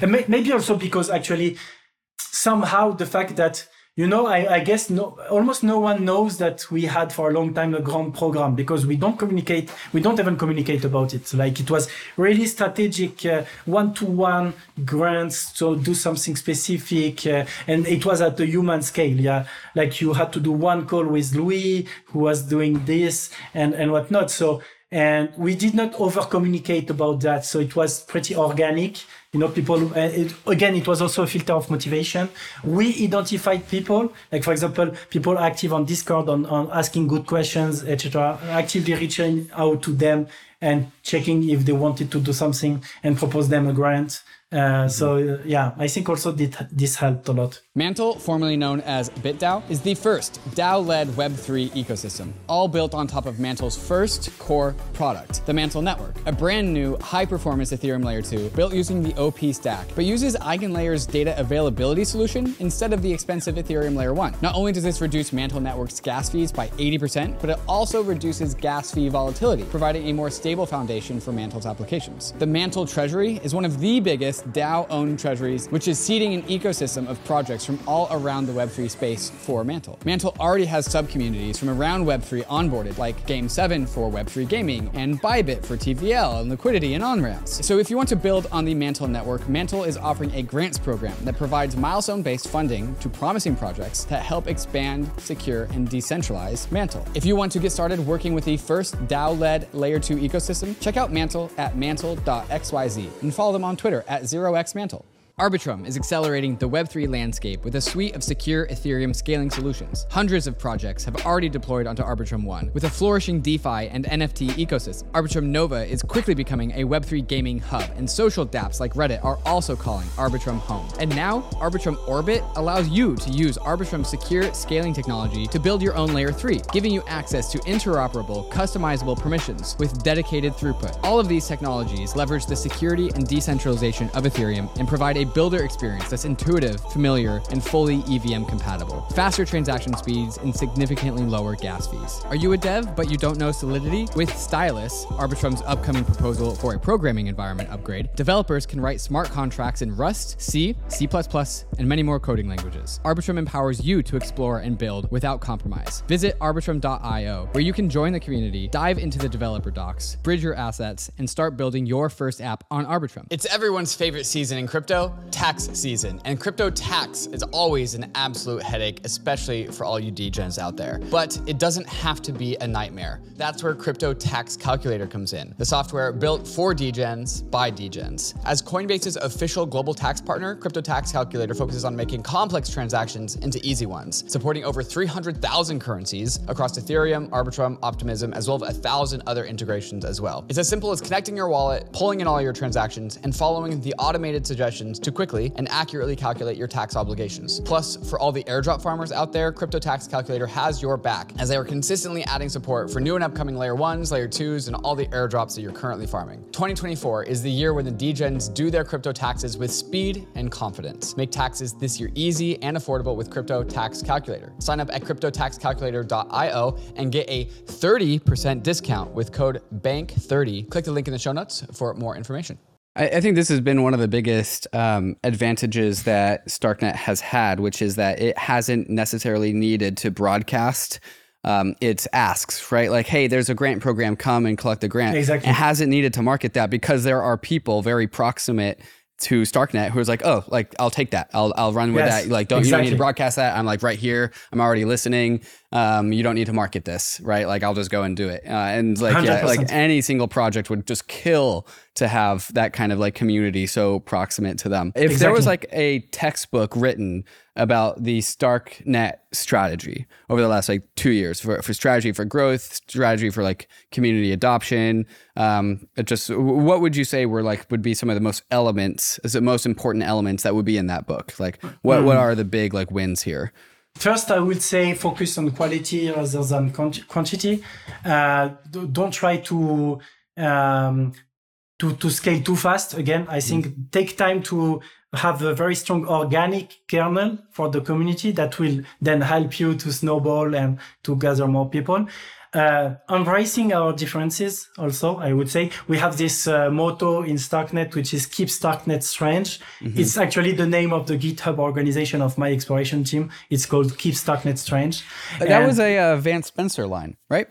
And may- maybe also because actually somehow the fact that you know, I, I, guess no, almost no one knows that we had for a long time a grand program because we don't communicate, we don't even communicate about it. Like it was really strategic, one to one grants to do something specific. Uh, and it was at the human scale. Yeah. Like you had to do one call with Louis who was doing this and, and whatnot. So, and we did not over communicate about that. So it was pretty organic you know people uh, it, again it was also a filter of motivation we identified people like for example people active on discord on, on asking good questions etc actively reaching out to them and checking if they wanted to do something and propose them a grant uh, so uh, yeah, I think also this helped a lot. Mantle, formerly known as BitDAO, is the first DAO-led Web3 ecosystem, all built on top of Mantle's first core product, the Mantle Network, a brand new high-performance Ethereum Layer 2 built using the OP stack, but uses EigenLayer's data availability solution instead of the expensive Ethereum Layer 1. Not only does this reduce Mantle Network's gas fees by 80%, but it also reduces gas fee volatility, providing a more stable foundation for Mantle's applications. The Mantle Treasury is one of the biggest DAO owned treasuries, which is seeding an ecosystem of projects from all around the Web3 space for Mantle. Mantle already has sub communities from around Web3 onboarded, like Game7 for Web3 gaming, and Bybit for TVL and liquidity and on ramps. So if you want to build on the Mantle network, Mantle is offering a grants program that provides milestone based funding to promising projects that help expand, secure, and decentralize Mantle. If you want to get started working with the first DAO led Layer 2 ecosystem, check out Mantle at mantle.xyz and follow them on Twitter at 0x Mantle. Arbitrum is accelerating the Web3 landscape with a suite of secure Ethereum scaling solutions. Hundreds of projects have already deployed onto Arbitrum One. With a flourishing DeFi and NFT ecosystem, Arbitrum Nova is quickly becoming a Web3 gaming hub, and social dApps like Reddit are also calling Arbitrum home. And now, Arbitrum Orbit allows you to use Arbitrum's secure scaling technology to build your own Layer 3, giving you access to interoperable, customizable permissions with dedicated throughput. All of these technologies leverage the security and decentralization of Ethereum and provide a builder experience that's intuitive, familiar, and fully EVM compatible. Faster transaction speeds and significantly lower gas fees. Are you a dev but you don't know Solidity? With Stylus, Arbitrum's upcoming proposal for a programming environment upgrade, developers can write smart contracts in Rust, C, C++, and many more coding languages. Arbitrum empowers you to explore and build without compromise. Visit arbitrum.io, where you can join the community, dive into the developer docs, bridge your assets, and start building your first app on Arbitrum. It's everyone's favorite season in crypto, tax season. And crypto tax is always an absolute headache, especially for all you degens out there. But it doesn't have to be a nightmare. That's where Crypto Tax Calculator comes in, the software built for degens by degens. As Coinbase's official global tax partner, Crypto Tax Calculator focuses on making complex transactions into easy ones, supporting over 300,000 currencies across Ethereum, Arbitrum, Optimism, as well as a thousand other integrations as well. It's as simple as connecting your wallet, pulling in all your transactions, and following the automated suggestions to quickly and accurately calculate your tax obligations. Plus, for all the airdrop farmers out there, Crypto Tax Calculator has your back, as they are consistently adding support for new and upcoming layer ones, layer twos, and all the airdrops that you're currently farming. 2024 is the year when the degens do their crypto taxes with speed and confidence. Make taxes this year easy and affordable with Crypto Tax Calculator. Sign up at cryptotaxcalculator.io and get a 30% discount with code BANK30. Click the link in the show notes for more information. I, I think this has been one of the biggest um, advantages that Starknet has had, which is that it hasn't necessarily needed to broadcast um, its asks, right? Like, hey, there's a grant program, come and collect the grant. Exactly. It hasn't needed to market that because there are people very proximate to Starknet who's like, oh, like I'll take that. I'll I'll run with Yes, that. Like, don't you don't need to broadcast that. I'm like right here. I'm already listening. Um, you don't need to market this, right? Like I'll just go and do it. Uh, and like yeah, like any single project would just kill to have that kind of like community so proximate to them. If there was like a textbook written about the Starknet strategy over the last like two years for, for strategy for growth, strategy for like community adoption, um, it just what would you say were like would be some of the most elements, is the most important elements that would be in that book? Like what what are the big like wins here? First, I would say focus on quality rather than quantity. Uh, don't try to um, to to scale too fast. Again, I think take time to have a very strong organic kernel for the community that will then help you to snowball and to gather more people. Uh, embracing our differences also, I would say. We have this uh, motto in Starknet, which is keep Starknet strange. It's actually the name of the GitHub organization of my exploration team. It's called Keep Starknet Strange. That And- was a uh, Vance Spencer line, right?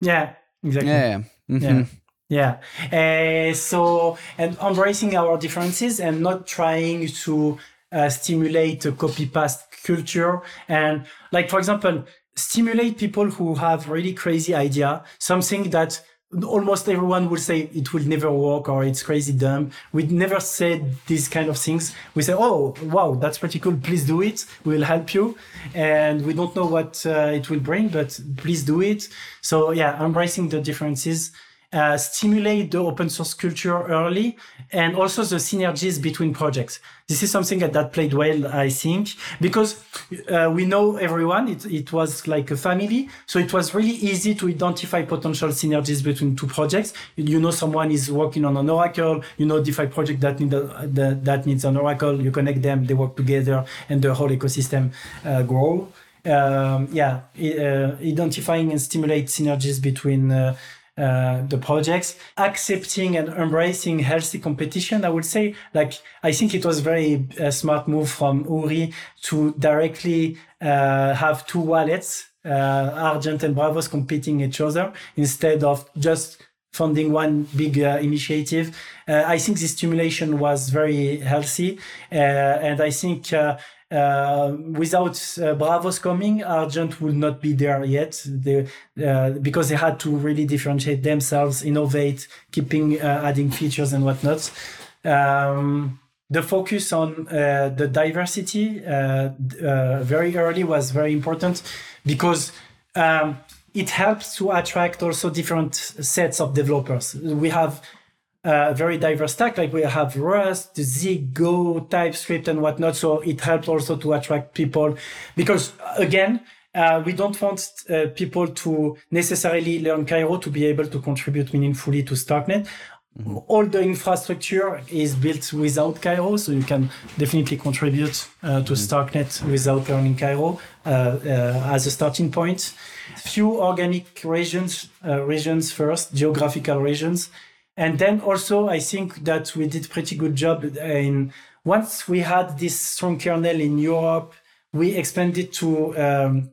yeah, exactly. Yeah. yeah. Mhm. Yeah. Yeah. Uh, so, and embracing our differences and not trying to uh, stimulate a copy paste culture. And like, for example, stimulate people who have really crazy idea, something that almost everyone will say it will never work or it's crazy dumb. We never said these kind of things. We say, oh, wow, that's pretty cool. Please do it. We'll help you. And we don't know what uh, it will bring, but please do it. So yeah, embracing the differences uh, stimulate the open source culture early and also the synergies between projects. This is something that, that played well, I think, because uh, we know everyone. It, it was like a family. So it was really easy to identify potential synergies between two projects. You know, someone is working on an Oracle, you know, DeFi project that, need a, that, needs an Oracle, you connect them, they work together and the whole ecosystem uh, grow. Um, yeah, uh, identifying and stimulate synergies between uh, uh, the projects, accepting and embracing healthy competition. I would say, like, I think it was very uh, smart move from Uri to directly uh, have two wallets, uh, Argent and Braavos competing each other instead of just funding one big uh, initiative. Uh, I think this stimulation was very healthy. Uh, and I think uh, without uh, Braavos coming, Argent would not be there yet. They, uh, because they had to really differentiate themselves, innovate, keeping uh, adding features and whatnot. Um, the focus on uh, the diversity uh, very early was very important because um, it helps to attract also different sets of developers. We have a very diverse stack, like we have Rust, Zig, Go, TypeScript, and whatnot. So it helps also to attract people because, again, uh, we don't want uh, people to necessarily learn Cairo to be able to contribute meaningfully to Starknet. mm-hmm. all the infrastructure is built without Cairo, so you can definitely contribute uh, to mm-hmm. StarkNet without learning Cairo uh, uh, as a starting point. Few organic regions, uh, regions first, geographical regions, and then also I think that we did pretty good job in once we had this strong kernel in Europe, we expanded to um,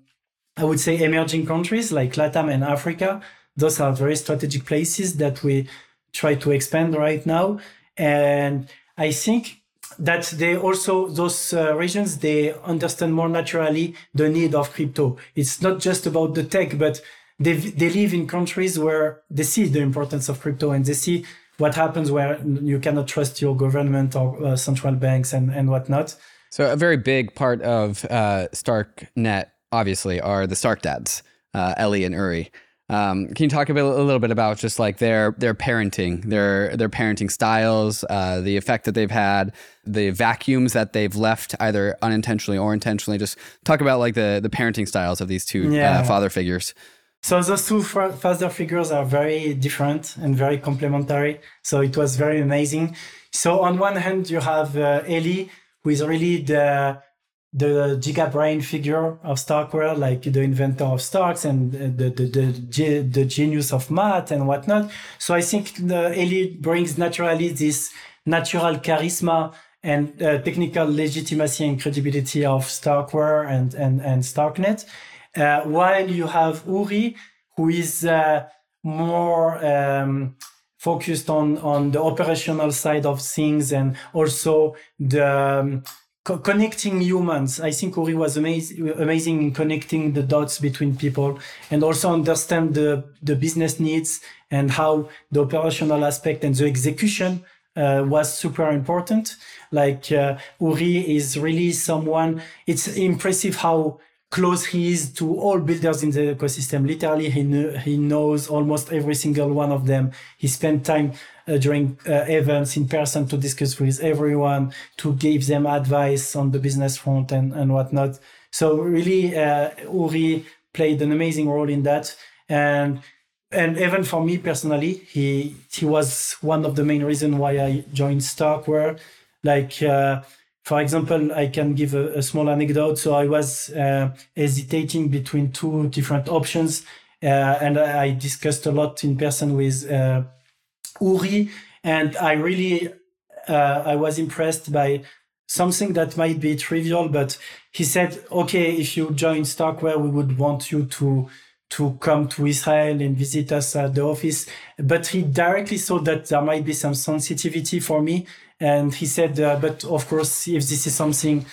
I would say emerging countries like Latam and Africa. Those are very strategic places that we try to expand right now. And I think that they also those uh, regions they understand more naturally the need of crypto. It's not just about the tech, but they they live in countries where they see the importance of crypto and they see what happens where you cannot trust your government or uh, central banks and and whatnot. So a very big part of uh, StarkNet, obviously, are the Stark dads, uh, Eli and Uri. Um, can you talk a, bit, a little bit about just like their their parenting, their their parenting styles, uh, the effect that they've had, the vacuums that they've left either unintentionally or intentionally? Just talk about like the the parenting styles of these two uh, yeah. uh, father figures. So those two father figures are very different and very complementary. So it was very amazing. So on one hand, you have uh, Eli, who is really the the giga brain figure of Starkware, like the inventor of Starks and the, the, the, the genius of math and whatnot. So I think the Eli brings naturally this natural charisma and uh, technical legitimacy and credibility of Starkware and, and, and Starknet. Uh, while you have Uri, who is uh, more um, focused on, on the operational side of things and also the um, co- connecting humans. I think Uri was amazing, amazing in connecting the dots between people and also understand the, the business needs and how the operational aspect and the execution uh, was super important. Like uh, Uri is really someone, it's impressive how close he is to all builders in the ecosystem. Literally, he, kn- he knows almost every single one of them. He spent time uh, during uh, events in person to discuss with everyone, to give them advice on the business front and, and whatnot. So really, uh, Uri played an amazing role in that. And and even for me personally, he he was one of the main reasons why I joined Starkware. Like uh, for example, I can give a, a small anecdote. So I was uh, hesitating between two different options, uh, and I discussed a lot in person with uh, Uri, and I really uh, I was impressed by something that might be trivial, but he said, "Okay, if you join Starkware, we would want you to." To come to Israel and visit us at the office. But he directly saw that there might be some sensitivity for me. And he said, uh, but of course, if this is something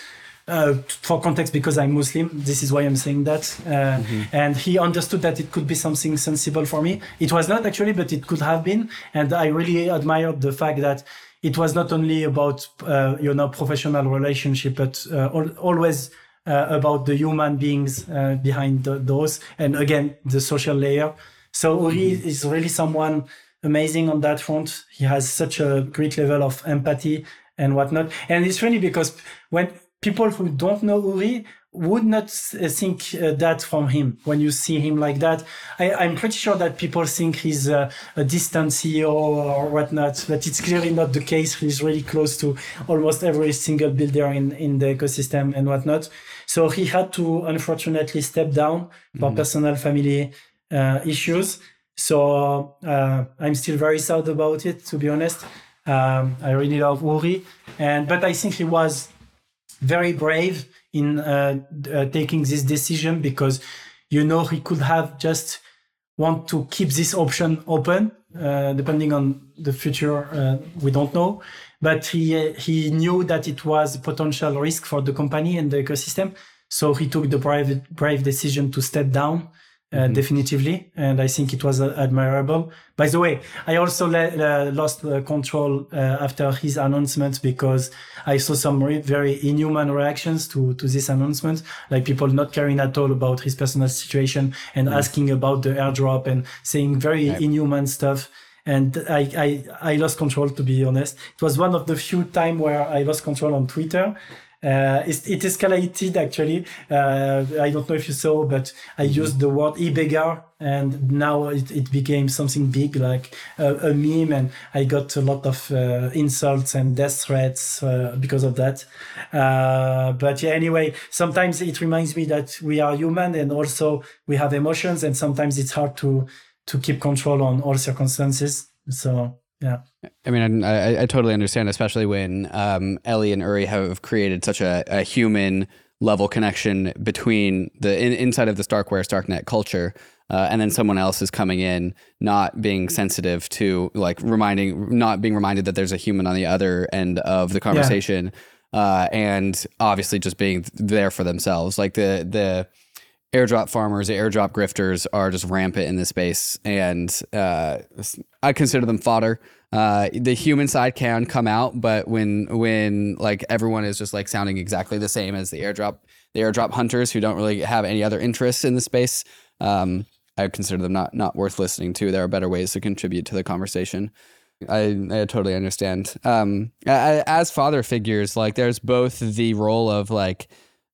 uh, for context, because I'm Muslim, this is why I'm saying that. Uh, mm-hmm. And he understood that it could be something sensible for me. It was not actually, but it could have been. And I really admired the fact that it was not only about, uh, you know, professional relationship, but uh, al- always about the human beings uh, behind the, those, and again the social layer. So Uri mm-hmm. is really someone amazing on that front. He has such a great level of empathy and whatnot. And it's funny because when people who don't know Uri would not think uh, that from him when you see him like that. I, am pretty sure that people think he's a, a, distant CEO or whatnot, but it's clearly not the case. He's really close to almost every single builder in, in the ecosystem and whatnot. So he had to unfortunately step down for mm. personal family uh, issues. So uh, I'm still very sad about it, to be honest. Um, I really love Uri, and but I think he was very brave in uh, uh, taking this decision because you know he could have just want to keep this option open uh, depending on the future uh, we don't know but he he knew that it was a potential risk for the company and the ecosystem so he took the brave brave decision to step down uh, mm-hmm. definitively, and I think it was uh, admirable. By the way, I also le- uh, lost control uh, after his announcement because I saw some re- very inhuman reactions to to this announcement, like people not caring at all about his personal situation and mm-hmm. asking about the airdrop and saying very right. inhuman stuff. And I, I I lost control to be honest. It was one of the few time where I lost control on Twitter Uh, it, it escalated actually. Uh, I don't know if you saw, but I mm-hmm. used the word e-beggar and now it, it became something big like a, a meme and I got a lot of uh, insults and death threats uh, because of that. Uh, but yeah, anyway, sometimes it reminds me that we are human and also we have emotions and sometimes it's hard to, to keep control on all circumstances. So yeah. I mean, I, I totally understand, especially when um, Eli and Uri have created such a, a human level connection between the in, inside of the Starkware Starknet culture, uh, and then someone else is coming in, not being sensitive to like reminding, not being reminded that there's a human on the other end of the conversation, yeah. uh, and obviously just being there for themselves. Like the the airdrop farmers, airdrop grifters are just rampant in this space, and uh, I consider them fodder. Uh, the human side can come out, but when when like everyone is just like sounding exactly the same as the airdrop, the airdrop hunters who don't really have any other interests in the space, um, I consider them not not worth listening to. There are better ways to contribute to the conversation. I, I totally understand. Um, I, as father figures, like there's both the role of like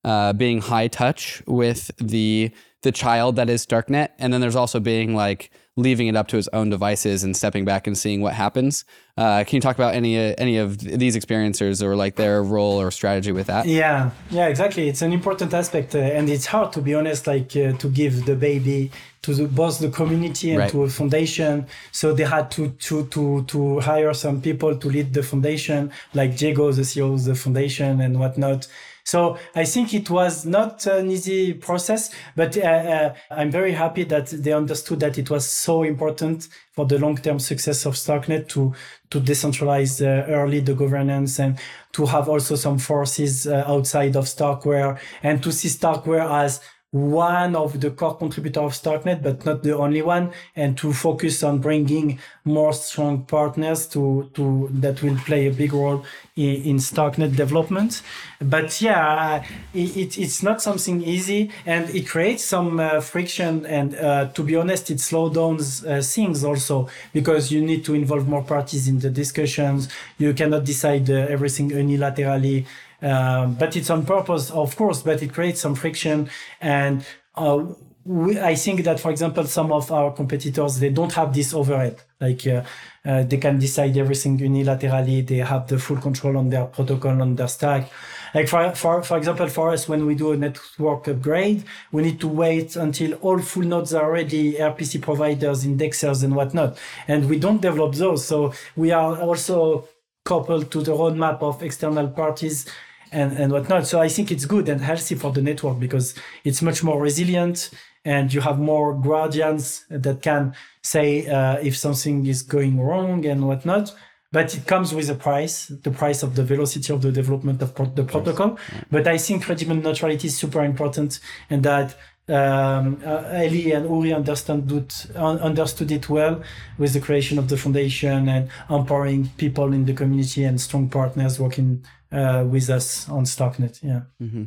uh, being high touch with the the child that is Starknet and then there's also being like leaving it up to his own devices and stepping back and seeing what happens. Uh, can you talk about any uh, any of these experiencers or like their role or strategy with that? Yeah, yeah, exactly. It's an important aspect, uh, and it's hard to be honest, like uh, to give the baby to the, both the community and right. to a foundation. So they had to to to to hire some people to lead the foundation, like Diego, the CEO of the foundation, and whatnot. So I think it was not an easy process, but uh, uh, I'm very happy that they understood that it was so important for the long-term success of Starknet to to decentralize uh, early the governance and to have also some forces uh, outside of Starkware and to see Starkware as one of the core contributors of Starknet, but not the only one, and to focus on bringing more strong partners to, to that will play a big role in, in Starknet development. But yeah, it, it's not something easy, and it creates some uh, friction. And uh, to be honest, it slows down uh, things also because you need to involve more parties in the discussions. You cannot decide uh, everything unilaterally. Um, but it's on purpose, of course, but it creates some friction. And uh, we, I think that, for example, some of our competitors, they don't have this overhead. Like uh, uh, they can decide everything unilaterally. They have the full control on their protocol, on their stack. Like for, for, for example, for us, when we do a network upgrade, we need to wait until all full nodes are ready, RPC providers, indexers, and whatnot. And we don't develop those. So we are also coupled to the roadmap of external parties and, and whatnot. So I think it's good and healthy for the network because it's much more resilient and you have more guardians that can say uh, if something is going wrong and whatnot. But it comes with a price, the price of the velocity of the development of pro- the protocol. But I think regimen neutrality is super important and that um, uh, Eli and Uri understand it, understood it well with the creation of the foundation and empowering people in the community and strong partners working uh, with us on Starknet. Yeah. Mm-hmm.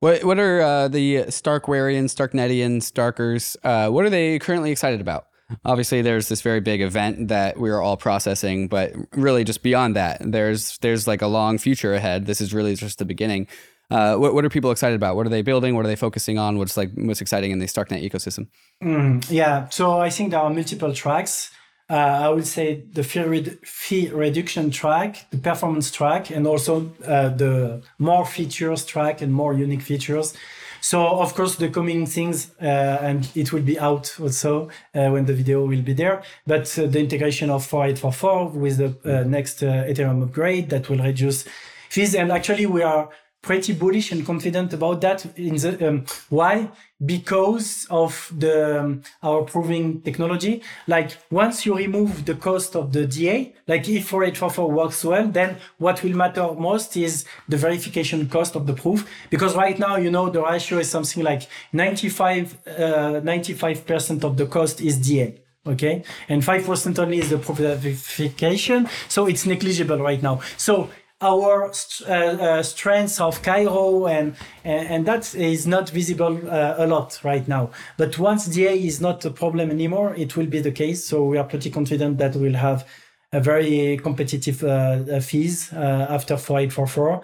What What are uh, the Starkwarians, Starknetians, Starkers? Uh, what are they currently excited about? Obviously, there's this very big event that we are all processing, but really, just beyond that, there's there's like a long future ahead. This is really just the beginning. Uh, what, what are people excited about? What are they building? What are they focusing on? What's like most exciting in the Starknet ecosystem? Mm, yeah, so I think there are multiple tracks uh, I would say the fee, red- fee, reduction track, the performance track, and also uh, the more features track and more unique features. So of course the coming things, uh, and it will be out also uh, when the video will be there. But uh, the integration of 4844 with the uh, next Ethereum upgrade that will reduce fees, and actually we are pretty bullish and confident about that. In the, um, why? Because of the um, our proving technology. Like once you remove the cost of the DA, like if 4844 works well, then what will matter most is the verification cost of the proof. Because right now, you know, the ratio is something like 95, uh, 95% of the cost is DA okay and 5% only is the proof verification so it's negligible right now so our uh, uh, strengths of Cairo and, and, that is not visible uh, a lot right now. But once DA is not a problem anymore, it will be the case. So we are pretty confident that we'll have a very competitive uh, fees after 4844.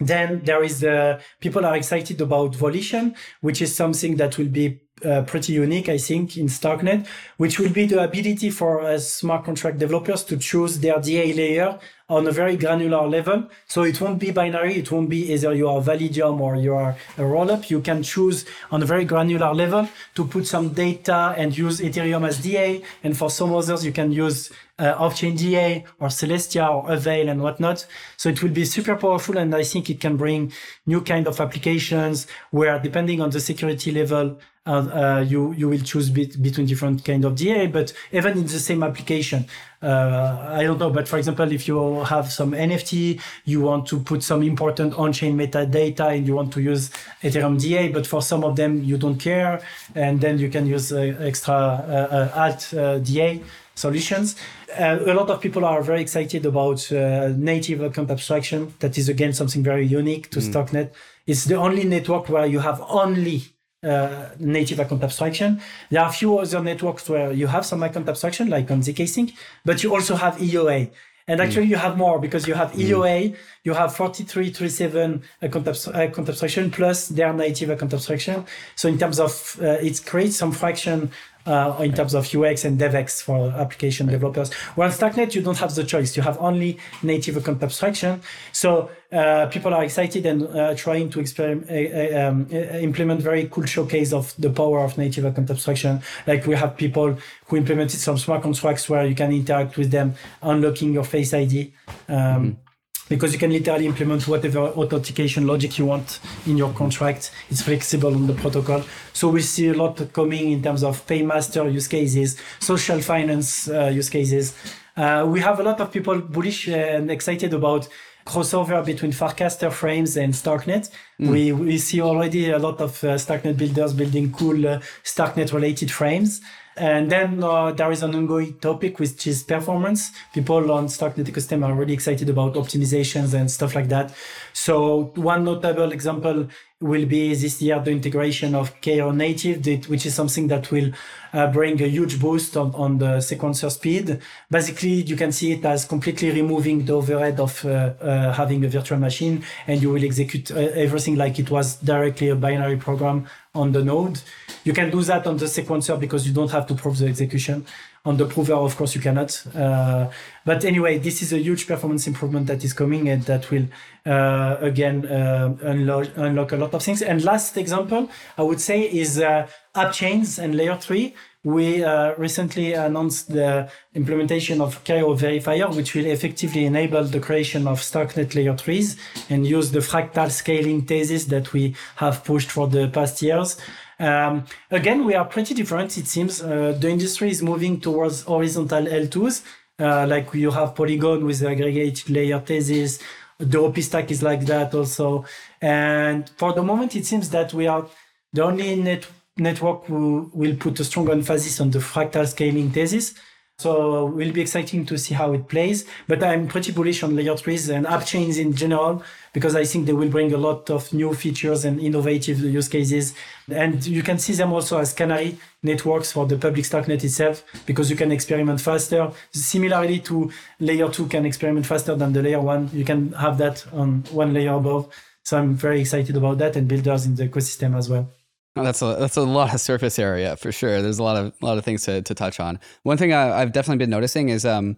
Then there is the people are excited about volition, which is something that will be uh, pretty unique, I think, in Starknet, which will be the ability for uh, smart contract developers to choose their DA layer on a very granular level. So it won't be binary. It won't be either you are Validium or you are a rollup. You can choose on a very granular level to put some data and use Ethereum as DA. And for some others, you can use uh, off-chain DA or Celestia or Avail and whatnot. So it will be super powerful. And I think it can bring new kind of applications where depending on the security level, uh, uh, you you will choose between different kind of DA, but even in the same application, uh, I don't know. But for example, if you have some NFT, you want to put some important on-chain metadata, and you want to use Ethereum DA, but for some of them you don't care, and then you can use extra alt DA solutions. Uh, a lot of people are very excited about uh, native account abstraction. That is again something very unique to mm. Starknet. It's the only network where you have only uh, native account abstraction. There are a few other networks where you have some account abstraction, like on zk-Sync, but you also have EOA. And hmm. actually, mm. you have more because you have EOA, mm. you have 4337 account, account abstraction plus their native account abstraction. So in terms of, uh, it creates some fraction uh, in terms of UX and DevX for application developers. While Starknet, you don't have the choice. You have only native account abstraction. So uh, people are excited and uh, trying to experiment, uh, uh, um, uh, implement very cool showcase of the power of native account abstraction. Like we have people who implemented some smart contracts where you can interact with them, unlocking your Face ID. Um, mm-hmm because you can literally implement whatever authentication logic you want in your contract. It's flexible on the protocol. So we see a lot coming in terms of paymaster use cases, social finance uh, use cases. Uh, we have a lot of people bullish and excited about crossover between Farcaster frames and Starknet. Mm. We, we see already a lot of uh, Starknet builders building cool uh, Starknet related frames. And then uh, there is an ongoing topic, which is performance. People on Starknet ecosystem are really excited about optimizations and stuff like that. So one notable example will be this year the integration of Cairo native, which is something that will uh, bring a huge boost on, on the sequencer speed. Basically, you can see it as completely removing the overhead of uh, uh, having a virtual machine, and you will execute uh, everything like it was directly a binary program on the node. You can do that on the sequencer because you don't have to prove the execution. On the prover, of course, you cannot. Uh, but anyway, this is a huge performance improvement that is coming and that will, uh, again, uh, unlock, unlock a lot of things. And last example, I would say, is uh, app chains and layer three. We uh, recently announced the implementation of Cairo Verifier, which will effectively enable the creation of Starknet layer threes and use the fractal scaling thesis that we have pushed for the past years. Um, again, we are pretty different, it seems. Uh, the industry is moving towards horizontal L2s, uh, like you have Polygon with the aggregated layer thesis. The OP stack is like that also. And for the moment, it seems that we are the only net- network who will put a strong emphasis on the fractal scaling thesis. So will be exciting to see how it plays. But I'm pretty bullish on layer threes and app chains in general because I think they will bring a lot of new features and innovative use cases. And you can see them also as canary networks for the public Starknet itself because you can experiment faster. Similarly to layer two can experiment faster than the layer one. You can have that on one layer above. So I'm very excited about that and builders in the ecosystem as well. That's a that's a lot of surface area for sure. There's a lot of a lot of things to, to touch on. One thing I, have definitely been noticing is um,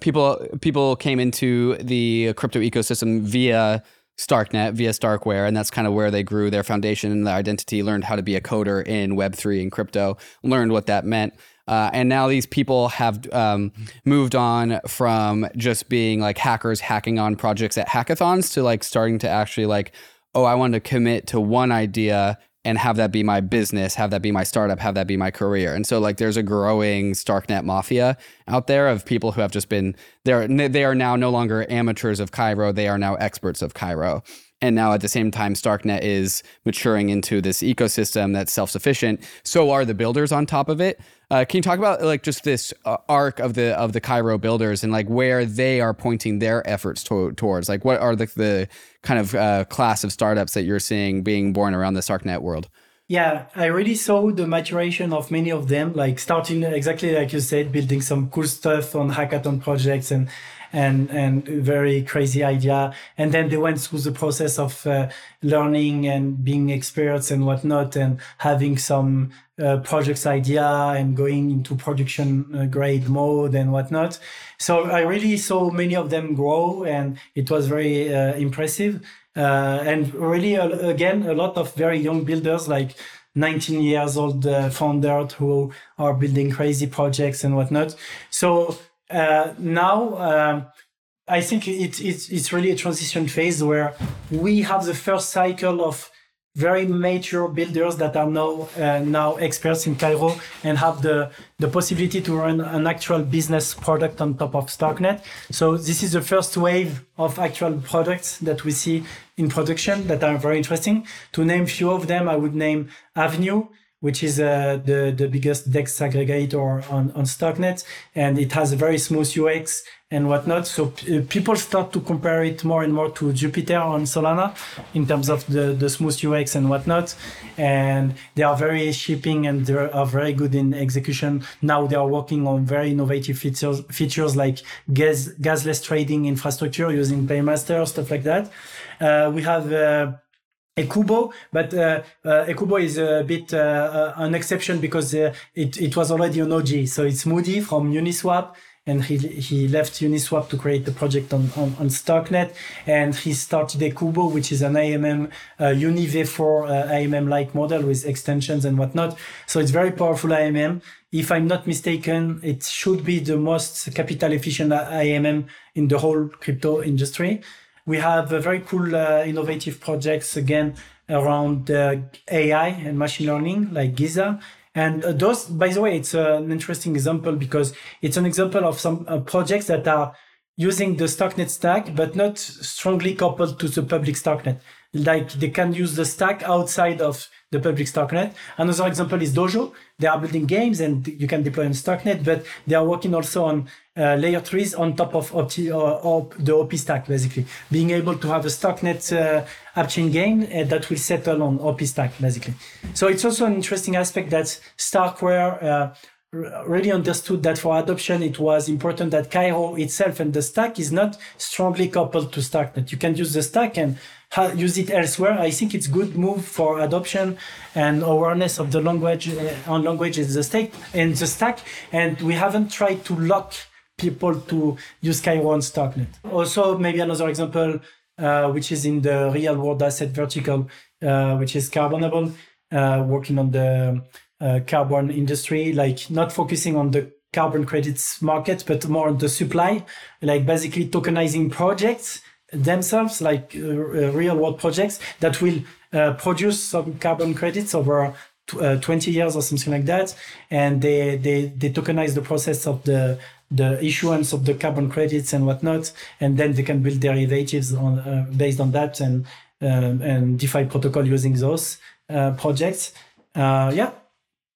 people people came into the crypto ecosystem via Starknet, via Starkware, and that's kind of where they grew their foundation and their identity. Learned how to be a coder in Web three and crypto. Learned what that meant. Uh, and now these people have um, moved on from just being like hackers hacking on projects at hackathons to like starting to actually like, oh, I want to commit to one idea and have that be my business, have that be my startup, have that be my career. And so like there's a growing Starknet mafia out there of people who have just been they're they are now no longer amateurs of Cairo, they are now experts of Cairo. And now at the same time, Starknet is maturing into this ecosystem that's self-sufficient. So are the builders on top of it. Uh, can you talk about like just this uh, arc of the of the Cairo builders and like where they are pointing their efforts to- towards? Like what are the the kind of uh, class of startups that you're seeing being born around the Starknet world? Yeah, I really saw the maturation of many of them, like starting exactly like you said, building some cool stuff on hackathon projects and and and very crazy idea. And then they went through the process of uh, learning and being experts and whatnot, and having some uh, projects idea and going into production uh, grade mode and whatnot. So I really saw many of them grow, and it was very uh, impressive. Uh, and really, uh, again, a lot of very young builders like 19 years old uh, founders who are building crazy projects and whatnot. So uh, now um, I think it, it's it's really a transition phase where we have the first cycle of very mature builders that are now uh, now experts in Cairo and have the the possibility to run an actual business product on top of Starknet. So this is the first wave of actual products that we see in production that are very interesting. To name few of them, I would name AVNU, which is uh, the, the biggest DEX aggregator on, on Starknet. And it has a very smooth UX and whatnot. So uh, people start to compare it more and more to Jupiter on Solana in terms of the, the smooth UX and whatnot. And they are very shipping and they are very good in execution. Now they are working on very innovative features, features like gas, gasless trading infrastructure using Paymaster, stuff like that. Uh, we have uh, Ekubo, but uh, uh, Ekubo is a bit uh, uh an exception because uh, it, it was already an OG. So it's Moody from Uniswap, and he he left Uniswap to create the project on, on, on Starknet, and he started Ekubo, which is an AMM uh, UniV4 uh, AMM-like model with extensions and whatnot. So it's very powerful AMM. If I'm not mistaken, it should be the most capital efficient AMM in the whole crypto industry. We have very cool uh, innovative projects again around uh, AI and machine learning like Giza. And uh, those, by the way, it's an interesting example because it's an example of some projects that are using the Starknet stack, but not strongly coupled to the public Starknet. Like they can use the stack outside of the public Starknet. Another example is Dojo. They are building games and you can deploy on Starknet, but they are working also on uh, layer threes on top of Opti, uh, the OP stack, basically. Being able to have a Starknet uh, AppChain game uh, that will settle on OP stack, basically. So it's also an interesting aspect that Starkware uh, really understood that for adoption, it was important that Cairo itself and the stack is not strongly coupled to Starknet. You can use the stack and use it elsewhere. I think it's good move for adoption and awareness of the language uh, on language in the stack in the stack. And we haven't tried to lock people to use Cairo on Starknet. Also, maybe another example, uh, which is in the real world asset vertical, uh, which is Carbonable, uh, working on the uh, carbon industry, like not focusing on the carbon credits market, but more on the supply, like basically tokenizing projects themselves, like uh, uh, real world projects that will uh, produce some carbon credits over uh, 20 years or something like that. And they, they, they tokenize the process of the, the issuance of the carbon credits and whatnot. And then they can build derivatives on, uh, based on that and, um, and DeFi protocol using those uh, projects. Uh yeah.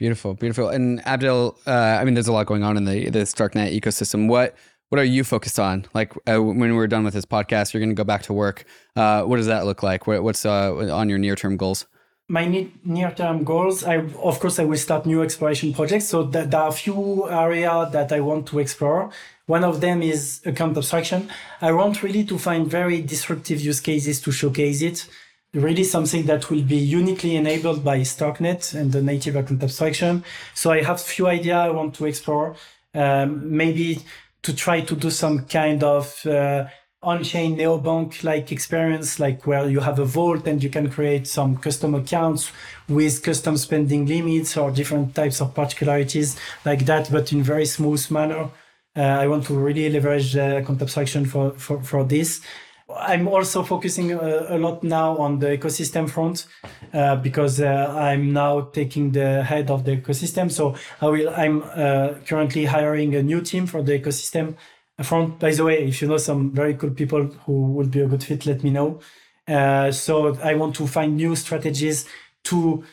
Beautiful, beautiful. And Abdel, I mean, there's a lot going on in the, the Starknet ecosystem. What, what are you focused on? Like uh, when we're done with this podcast, you're going to go back to work. Uh, what does that look like? what's uh, on your near term goals? My near term goals, I of course I will start new exploration projects. So th- there are a few areas that I want to explore. One of them is account abstraction. I want really to find very disruptive use cases to showcase it. Really something that will be uniquely enabled by Starknet and the native account abstraction. So I have a few ideas I want to explore. Um, maybe to try to do some kind of uh, on-chain neobank like experience like where you have a vault and you can create some custom accounts with custom spending limits or different types of particularities like that but in very smooth manner. Uh, i want to really leverage uh, account abstraction for, for, for this I'm also focusing a, a, lot now on the ecosystem front uh, because uh, I'm now taking the head of the ecosystem. So I will. I'm uh, currently hiring a new team for the ecosystem front. By the way, if you know some very cool people who would be a good fit, let me know. Uh, so I want to find new strategies to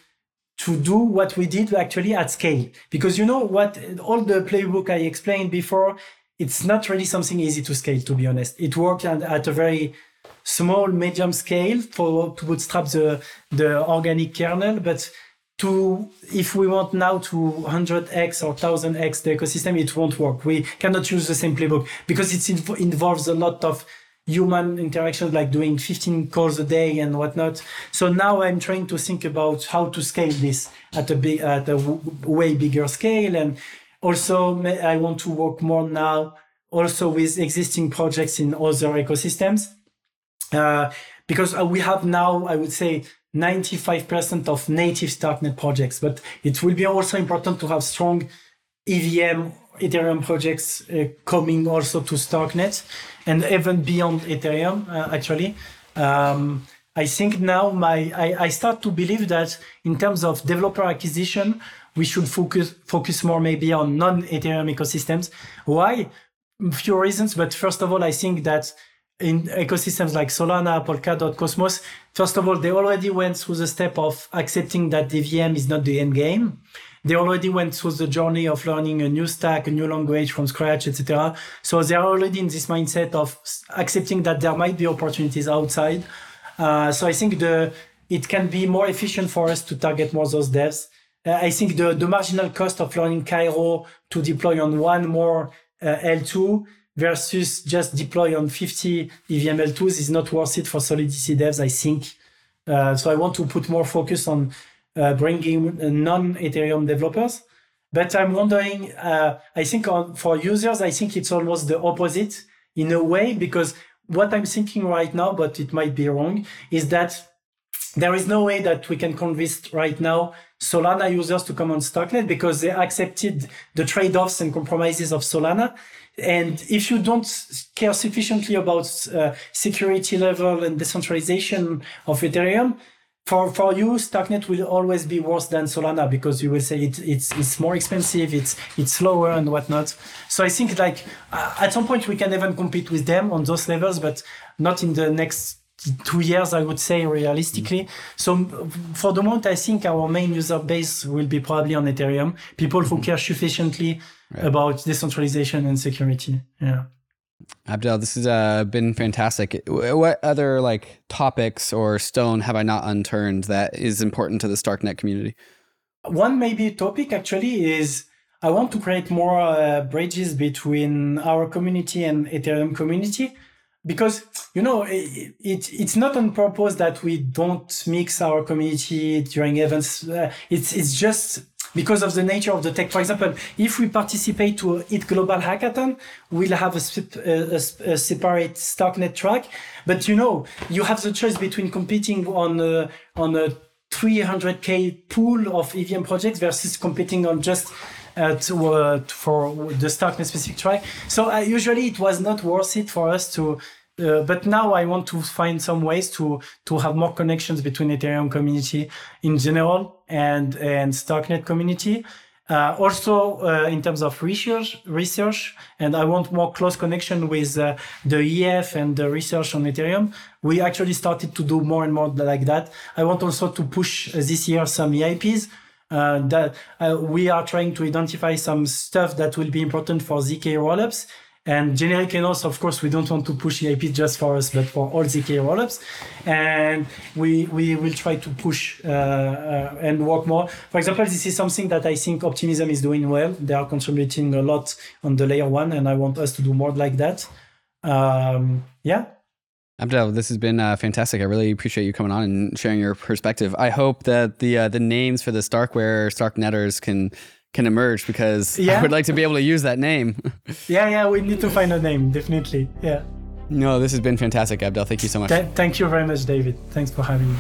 to do what we did actually at scale because you know what all the playbook I explained before it's not really something easy to scale, to be honest. It worked at, a very small, medium scale for to bootstrap the, the organic kernel, but to if we want now to 100x or 1000x the ecosystem, it won't work. We cannot use the same playbook because it inv- involves a lot of human interactions like doing 15 calls a day and whatnot. So now I'm trying to think about how to scale this at a big, at a w- way bigger scale. And also I want to work more now also with existing projects in other ecosystems. Uh, because uh, we have now, I would say, 95% of native Starknet projects, but it will be also important to have strong EVM Ethereum projects uh, coming also to Starknet and even beyond Ethereum, uh, actually. Um, I think now my I, I start to believe that in terms of developer acquisition, we should focus focus more maybe on non-Ethereum ecosystems. Why? A few reasons, but first of all, I think that in ecosystems like Solana, Polkadot, Cosmos, first of all, they already went through the step of accepting that the VM is not the end game. They already went through the journey of learning a new stack, a new language from scratch, etc. So they're already in this mindset of accepting that there might be opportunities outside. Uh, so I think the it can be more efficient for us to target more those devs. Uh, I think the, the marginal cost of learning Cairo to deploy on one more uh, L2 versus just deploy on 50 EVM L2s is not worth it for Solidity devs, I think. Uh, so I want to put more focus on bringing non-Ethereum developers. But I'm wondering, uh, I think on, for users, I think it's almost the opposite in a way, because what I'm thinking right now, but it might be wrong, is that there is no way that we can convince right now Solana users to come on Starknet because they accepted the trade-offs and compromises of Solana. And if you don't care sufficiently about uh, security level and decentralization of Ethereum, for, for you, Starknet will always be worse than Solana because you will say it, it's it's more expensive, it's it's slower and whatnot. So I think like uh, at some point we can even compete with them on those levels, but not in the next two years, I would say realistically. So for the moment, I think our main user base will be probably on Ethereum. People who care sufficiently right. about decentralization and security. Yeah. Abdel, this has uh, been fantastic. What other like topics or stone have I not unturned that is important to the Starknet community? One maybe topic actually is I want to create more uh, bridges between our community and Ethereum community because you know it, it, it's not on purpose that we don't mix our community during events. Uh, it's it's just because of the nature of the tech. For example, if we participate to ETH Global Hackathon, we'll have a, a, a, separate Starknet track. But you know, you have the choice between competing on a, on a 300k pool of EVM projects versus competing on just uh, to, uh, for the Starknet specific track. So uh, usually it was not worth it for us to uh, but now I want to find some ways to to have more connections between Ethereum community in general and and Starknet community. Uh, also, uh, in terms of research, research, and I want more close connection with uh, the EF and the research on Ethereum. We actually started to do more and more like that. I want also to push uh, this year some EIPs. Uh, that we are trying to identify some stuff that will be important for zk rollups and generic NOS, of course, we don't want to push EIP just for us, but for all ZK rollups. And we, we will try to push uh, uh, and work more. For example, this is something that I think Optimism is doing well. They are contributing a lot on the layer one, and I want us to do more like that. Um, yeah. Abdel, this has been uh, fantastic. I really appreciate you coming on and sharing your perspective. I hope that the uh, the names for the Starkware Starknetters can can emerge because yeah. I would like to be able to use that name. yeah, yeah, we need to find a name, definitely. Yeah. No, this has been fantastic, Abdel. Thank you so much. Th- thank you very much, David. Thanks for having me.